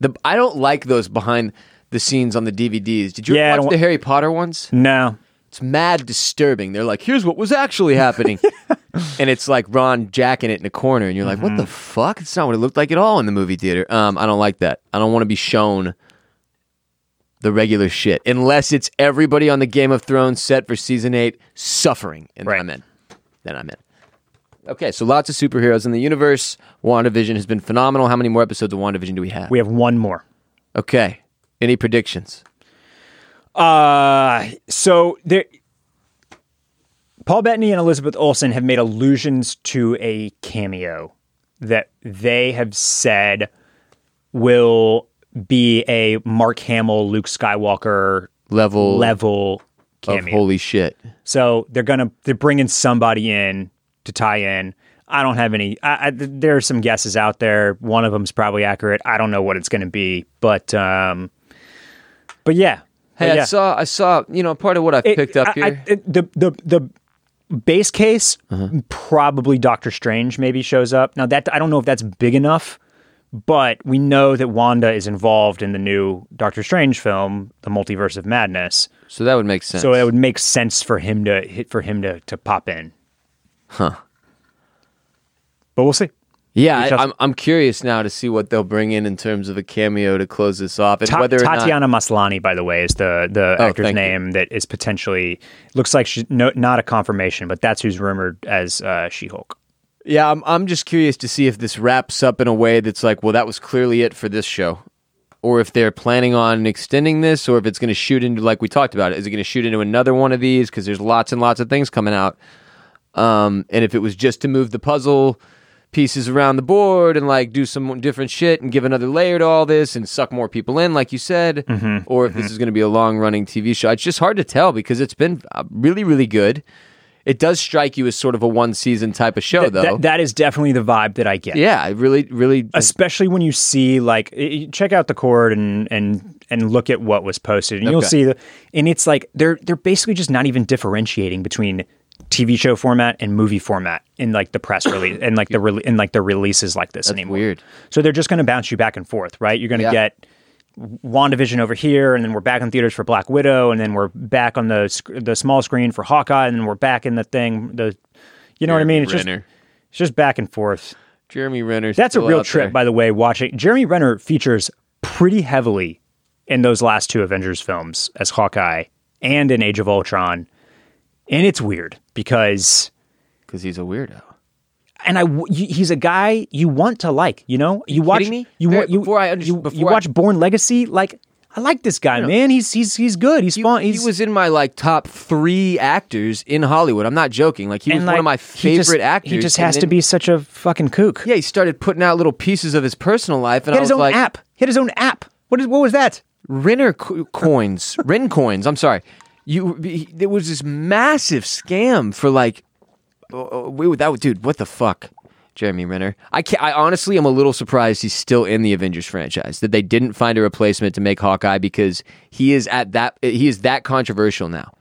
the, i don't like those behind the scenes on the dvds did you Yeah, watch the harry potter ones No. It's mad disturbing. They're like, here's what was actually happening. [laughs] and it's like Ron jacking it in a corner, and you're like, what the fuck? It's not what it looked like at all in the movie theater. Um, I don't like that. I don't want to be shown the regular shit unless it's everybody on the Game of Thrones set for season eight suffering. And Right. then I'm in. Then I'm in. Okay, so lots of superheroes in the universe. WandaVision has been phenomenal. How many more episodes of WandaVision do we have? We have one more. okay. Any predictions? Uh, so there, Paul Bettany and Elizabeth Olsen have made allusions to a cameo that they have said will be a Mark Hamill, Luke Skywalker Level level of cameo. holy shit. So they're gonna they're bringing somebody in to tie in. I don't have any. I, I, there are some guesses out there. One of them's probably accurate. I don't know what it's going to be, but um, but yeah. Hey, But I saw, I saw, you know, part of what I've It- picked up I- here. I- it- the the the base case Uh-huh. probably Doctor Strange maybe shows up. Now that I don't know if that's big enough, but we know that Wanda is involved in the new Doctor Strange film, The Multiverse of Madness. so that would make sense. So it would make sense for him to hit for him to to pop in. Huh. But we'll see. yeah, I, I'm, I'm curious now to see what they'll bring in in terms of a cameo to close this off, and Ta- whether or not Tatiana Maslany, by the way, is the the Oh, actor's thank you. name that is potentially looks like she's no, not a confirmation, but that's who's rumored as uh, She Hulk. Yeah, I'm, I'm just curious to see if this wraps up in a way that's like, well, that was clearly it for this show. Or if they're planning on extending this, or if it's going to shoot into, like we talked about, is it going to shoot into another one of these? Because there's lots and lots of things coming out. Um, and if it was just to move the puzzle pieces around the board and like do some different shit and give another layer to all this and suck more people in, like you said, or if this is going to be a long running TV show, it's just hard to tell because it's been uh, really, really good. It does strike you as sort of a one season type of show, Th- though. that- that is definitely the vibe that I get. Yeah, I really, really. Especially when you see like i- i- check out the cord and and and look at what was posted, and you'll see the and it's like they're they're basically just not even differentiating between TV show format and movie format in like the press release [coughs] and like the re- in like the releases like this anymore. weird. So they're just going to bounce you back and forth, right? You're going to Yeah. get WandaVision over here, and then we're back in theaters for Black Widow, and then we're back on the sc- the small screen for Hawkeye, and then we're back in the thing. The you know what I mean? It's just it's just back and forth. Jeremy Renner. That's a real trip, by the way. Watching Jeremy Renner features pretty heavily in those last two Avengers films as Hawkeye and in Age of Ultron, and it's weird because because he's a weirdo. And I he's a guy you want to like. You know, you watch me? you you before I under- you, before you I- watch Bourne Legacy. Like I like this guy, man. He's he's he's good. He's fun. He's he was in my like top three actors in Hollywood. I'm not joking. Like he was and, one of my he just- favorite actors. He just has to be such a fucking kook. Yeah, he started putting out little pieces of his personal life, and He I had was his own like, app. He had his own app. What is what was that? Renner co- coins, Ren coins. I'm sorry. You, he- there was this massive scam for like, Oh, oh, wait, that dude. What the fuck, Jeremy Renner? I can't, I honestly am a little surprised he's still in the Avengers franchise. That they didn't find a replacement to make Hawkeye because he is at that he is that controversial now.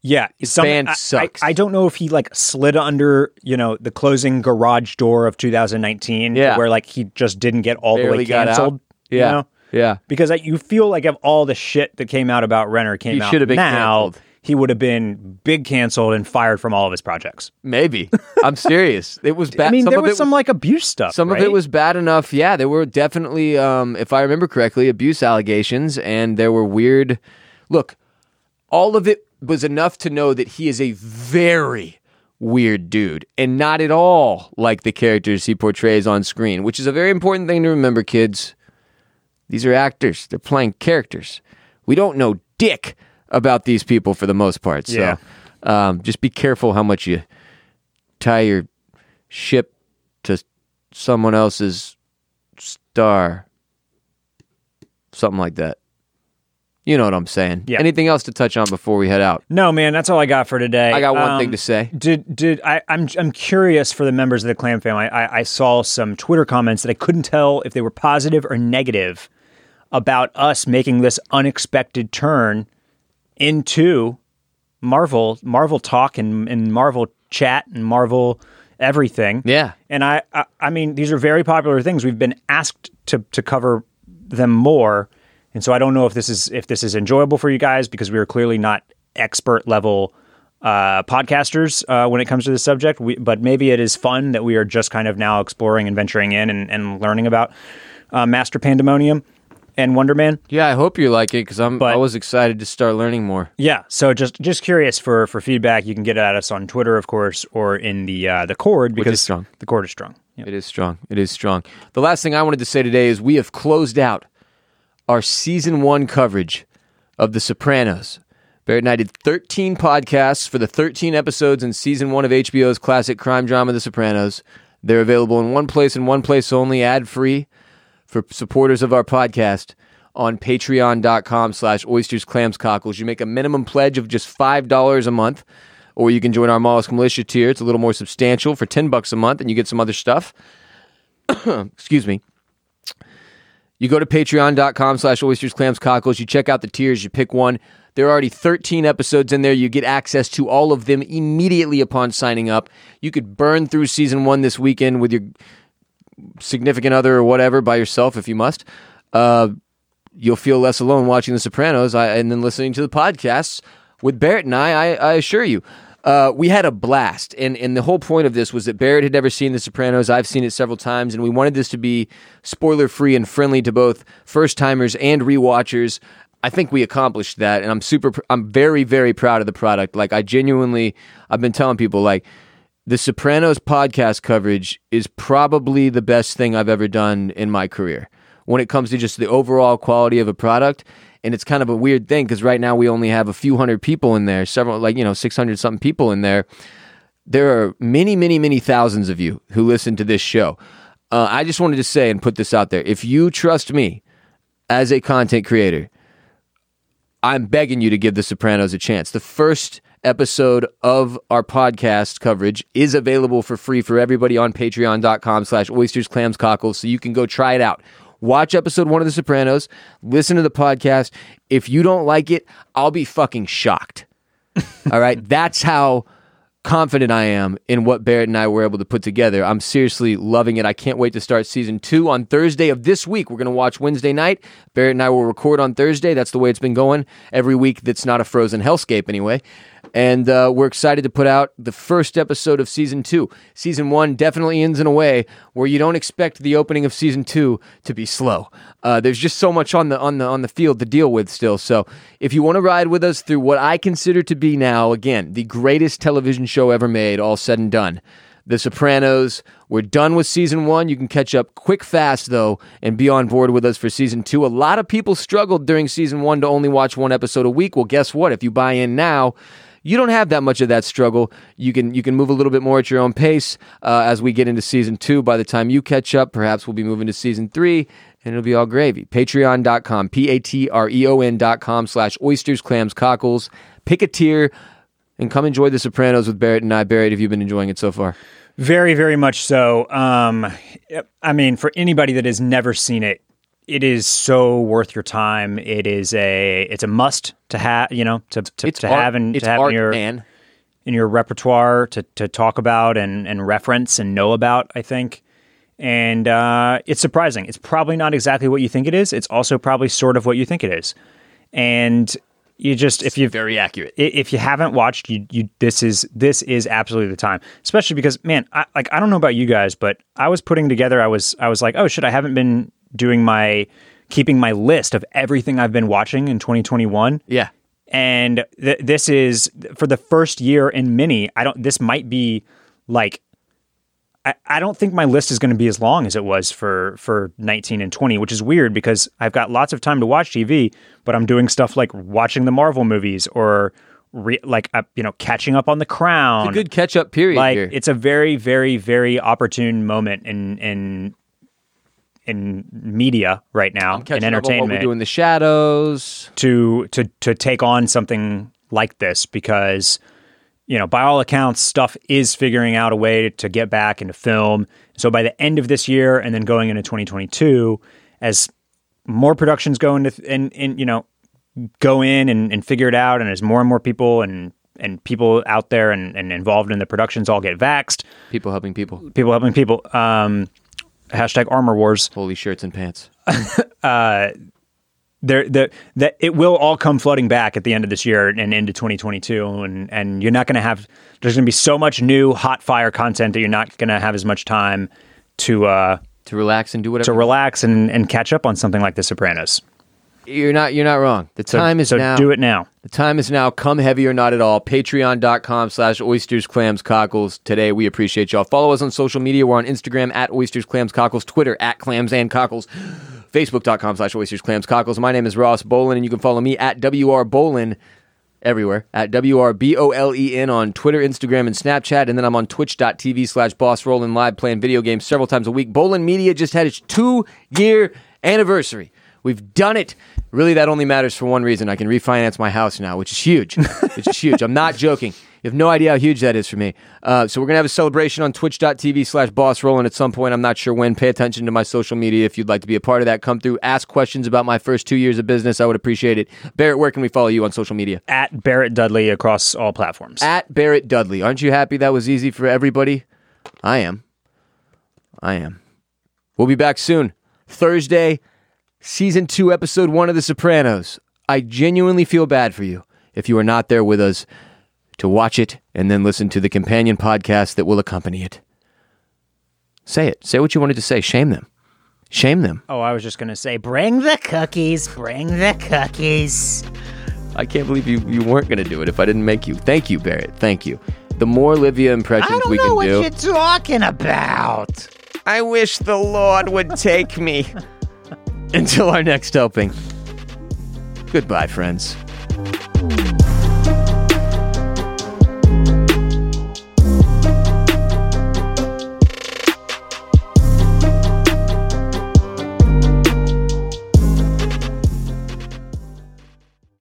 Yeah, His some- band I- I- sucks. I, don't know if he like slid under, you know, the closing garage door of 2019, Yeah. where like he just didn't get all the way canceled. you Yeah. know? Yeah. because like, you feel like of all the shit that came out about Renner came He out should have been now, canceled. He would have been big canceled and fired from all of his projects. Maybe. I'm serious. It was [laughs] bad. I mean, some there was some like abuse stuff. Some of it was bad enough. Yeah, there were definitely, um, if I remember correctly, abuse allegations, and there were weird. Look, all of it was enough to know that he is a very weird dude, and not at all like the characters he portrays on screen, which is a very important thing to remember, kids. These are actors; they're playing characters. We don't know dick about these people for the most part. So, Yeah. um, just be careful how much you tie your ship to someone else's star. Something like that. You know what I'm saying. Yeah. Anything else to touch on before we head out? No, man, that's all I got for today. I got one Um, thing to say. Did did I? I'm I'm curious for the members of the clan family. I, I saw some Twitter comments that I couldn't tell if they were positive or negative about us making this unexpected turn into Marvel Marvel talk and, and Marvel chat and Marvel everything. Yeah. And I, I I mean these are very popular things. We've been asked to to cover them more. And so I don't know if this is if this is enjoyable for you guys because we are clearly not expert level uh, podcasters uh, when it comes to this subject. We, but maybe it is fun that we are just kind of now exploring and venturing in and, and learning about uh, Master Pandemonium and Wonder Man. Yeah, I hope you like it because I'm. But- I was excited to start learning more. Yeah, so just just curious for for feedback. You can get it at us on Twitter, of course, or in the uh, the cord because strong. the cord is strong. Yeah. It is strong. It is strong. The last thing I wanted to say today is we have closed out our season one coverage of The Sopranos. Barrett and I did 13 podcasts for the 13 episodes in season one of HBO's classic crime drama, The Sopranos. They're available in one place and one place only, ad free for supporters of our podcast on patreon.com slash oysters clams cockles. You make a minimum pledge of just $5 a month or you can join our mollusk militia tier. It's a little more substantial for 10 bucks a month and you get some other stuff. [coughs] Excuse me. You go to patreon.com slash oysters clams cockles. You check out the tiers. You pick one. There are already 13 episodes in there. You get access to all of them immediately upon signing up. You could burn through season one this weekend with your significant other or whatever by yourself if you must. Uh, you'll feel less alone watching The Sopranos I, and then listening to the podcasts with Barrett and I. I, I assure you. Uh, we had a blast, and, and the whole point of this was that Barrett had never seen The Sopranos. I've seen it several times, and we wanted this to be spoiler free and friendly to both first timers and rewatchers. I think we accomplished that, and I'm super. I'm very, very proud of the product. Like I genuinely, I've been telling people like the Sopranos podcast coverage is probably the best thing I've ever done in my career when it comes to just the overall quality of a product. And it's kind of a weird thing because right now we only have a few hundred people in there, several, like, you know, 600 something people in there. There are many, many, many thousands of you who listen to this show. Uh, I just wanted to say and put this out there. If you trust me as a content creator, I'm begging you to give The Sopranos a chance. The first episode of our podcast coverage is available for free for everybody on patreon.com slash oysters clams cockles so you can go try it out watch episode one of the sopranos listen to the podcast if you don't like it i'll be fucking shocked [laughs] all right that's how confident I am in what Barrett and I were able to put together. I'm seriously loving it. I can't wait to start season two on Thursday of this week. We're going to watch Wednesday night. Barrett and I will record on Thursday. That's the way it's been going every week that's not a frozen hellscape anyway. And uh, we're excited to put out the first episode of season two. Season one definitely ends in a way where you don't expect the opening of season two to be slow. Uh, there's just so much on the on the on the field to deal with still. So if you want to ride with us through what I consider to be now again the greatest television show ever made, all said and done. The Sopranos. We're done with season one. You can catch up quick, fast, though, and be on board with us for season two. A lot of people struggled during season one to only watch one episode a week. Well, guess what? If you buy in now, you don't have that much of that struggle. You can you can move a little bit more at your own pace uh, as we get into season two. By the time you catch up, perhaps we'll be moving to season three, and it'll be all gravy. Patreon.com, p a t r e o n dot com slash oysters clams cockles. Pick a tier and come enjoy The Sopranos with Barrett and I. Barrett, have you been enjoying it so far? Very, very much so. Um, I mean, for anybody that has never seen it, it is so worth your time. It is a it's a must to have. You know, to to, to art- have and to have art, in your man. in your repertoire to to talk about and and reference and know about. I think. And uh, it's surprising. It's probably not exactly what you think it is. It's also probably sort of what you think it is. And you just if you Very accurate. if you haven't watched you you this is this is absolutely the time especially because man I, like i don't know about you guys but i was putting together i was i was like oh shit i haven't been doing my keeping my list of everything i've been watching in 2021 Yeah. and th- this is for the first year in mini i don't this might be like I, I don't think my list is going to be as long as it was for for 19 and 20 which is weird because i've got lots of time to watch tv but i'm doing stuff like watching the marvel movies or re- like uh, you know catching up on the crown A good catch up period like here. it's a very very very opportune moment in in in media right now in on what entertainment we do in the shadows. to to to take on something like this because you know by all accounts stuff is figuring out a way to get back into film so by the end of this year and then going into 2022 as more productions go into and and you know go in and, and figure it out and as more and more people and and people out there and, and involved in the productions all get vaxed. People helping people. people helping people um hashtag armor wars Holy shirts and pants. [laughs] there the that it will all come flooding back at the end of this year and into 2022 and and you're not going to have there's going to be so much new hot fire content that you're not going to have as much time to uh To relax and do whatever. to relax and and catch up on something like the sopranos you're not you're not wrong. The so, time is so now. do it now The time is now. Come heavy or not at all. Patreon.com slash oysters, clams, cockles. Today, we appreciate y'all. Follow us on social media. We're on Instagram at oysters, clams, cockles, Twitter at clams and cockles, Facebook.com slash oysters, clams, cockles. My name is Ross Bolen, and you can follow me at WR Bolen everywhere at W-R-B-O-L-E-N on Twitter, Instagram, and Snapchat. And then I'm on twitch.tv slash boss rolling live playing video games several times a week. Bolen Media just had its two year anniversary. We've done it. Really, that only matters for one reason. I can refinance my house now, which is huge. [laughs] which is huge. I'm not joking. You have no idea how huge that is for me. Uh, so we're going to have a celebration on twitch.tv slash boss rolling at some point. I'm not sure when. Pay attention to my social media if you'd like to be a part of that. Come through, ask questions about my first two years of business. I would appreciate it. Barrett, where can we follow you on social media? at Barrett Dudley across all platforms At Barrett Dudley. Aren't you happy that was easy for everybody? I am. I am. We'll be back soon. Thursday, season two, episode one of The Sopranos. I genuinely feel bad for you if you are not there with us to watch it and then listen to the companion podcast that will accompany it. Say it. Say what you wanted to say. Shame them. Shame them. oh I was just going to say bring the cookies bring the cookies I can't believe you, you weren't going to do it if I didn't make you. Thank you, Barrett. Thank you. The more Livia impressions we can do. I don't know what do, you're talking about I wish the Lord would take me. [laughs] Until our next helping. Goodbye, friends.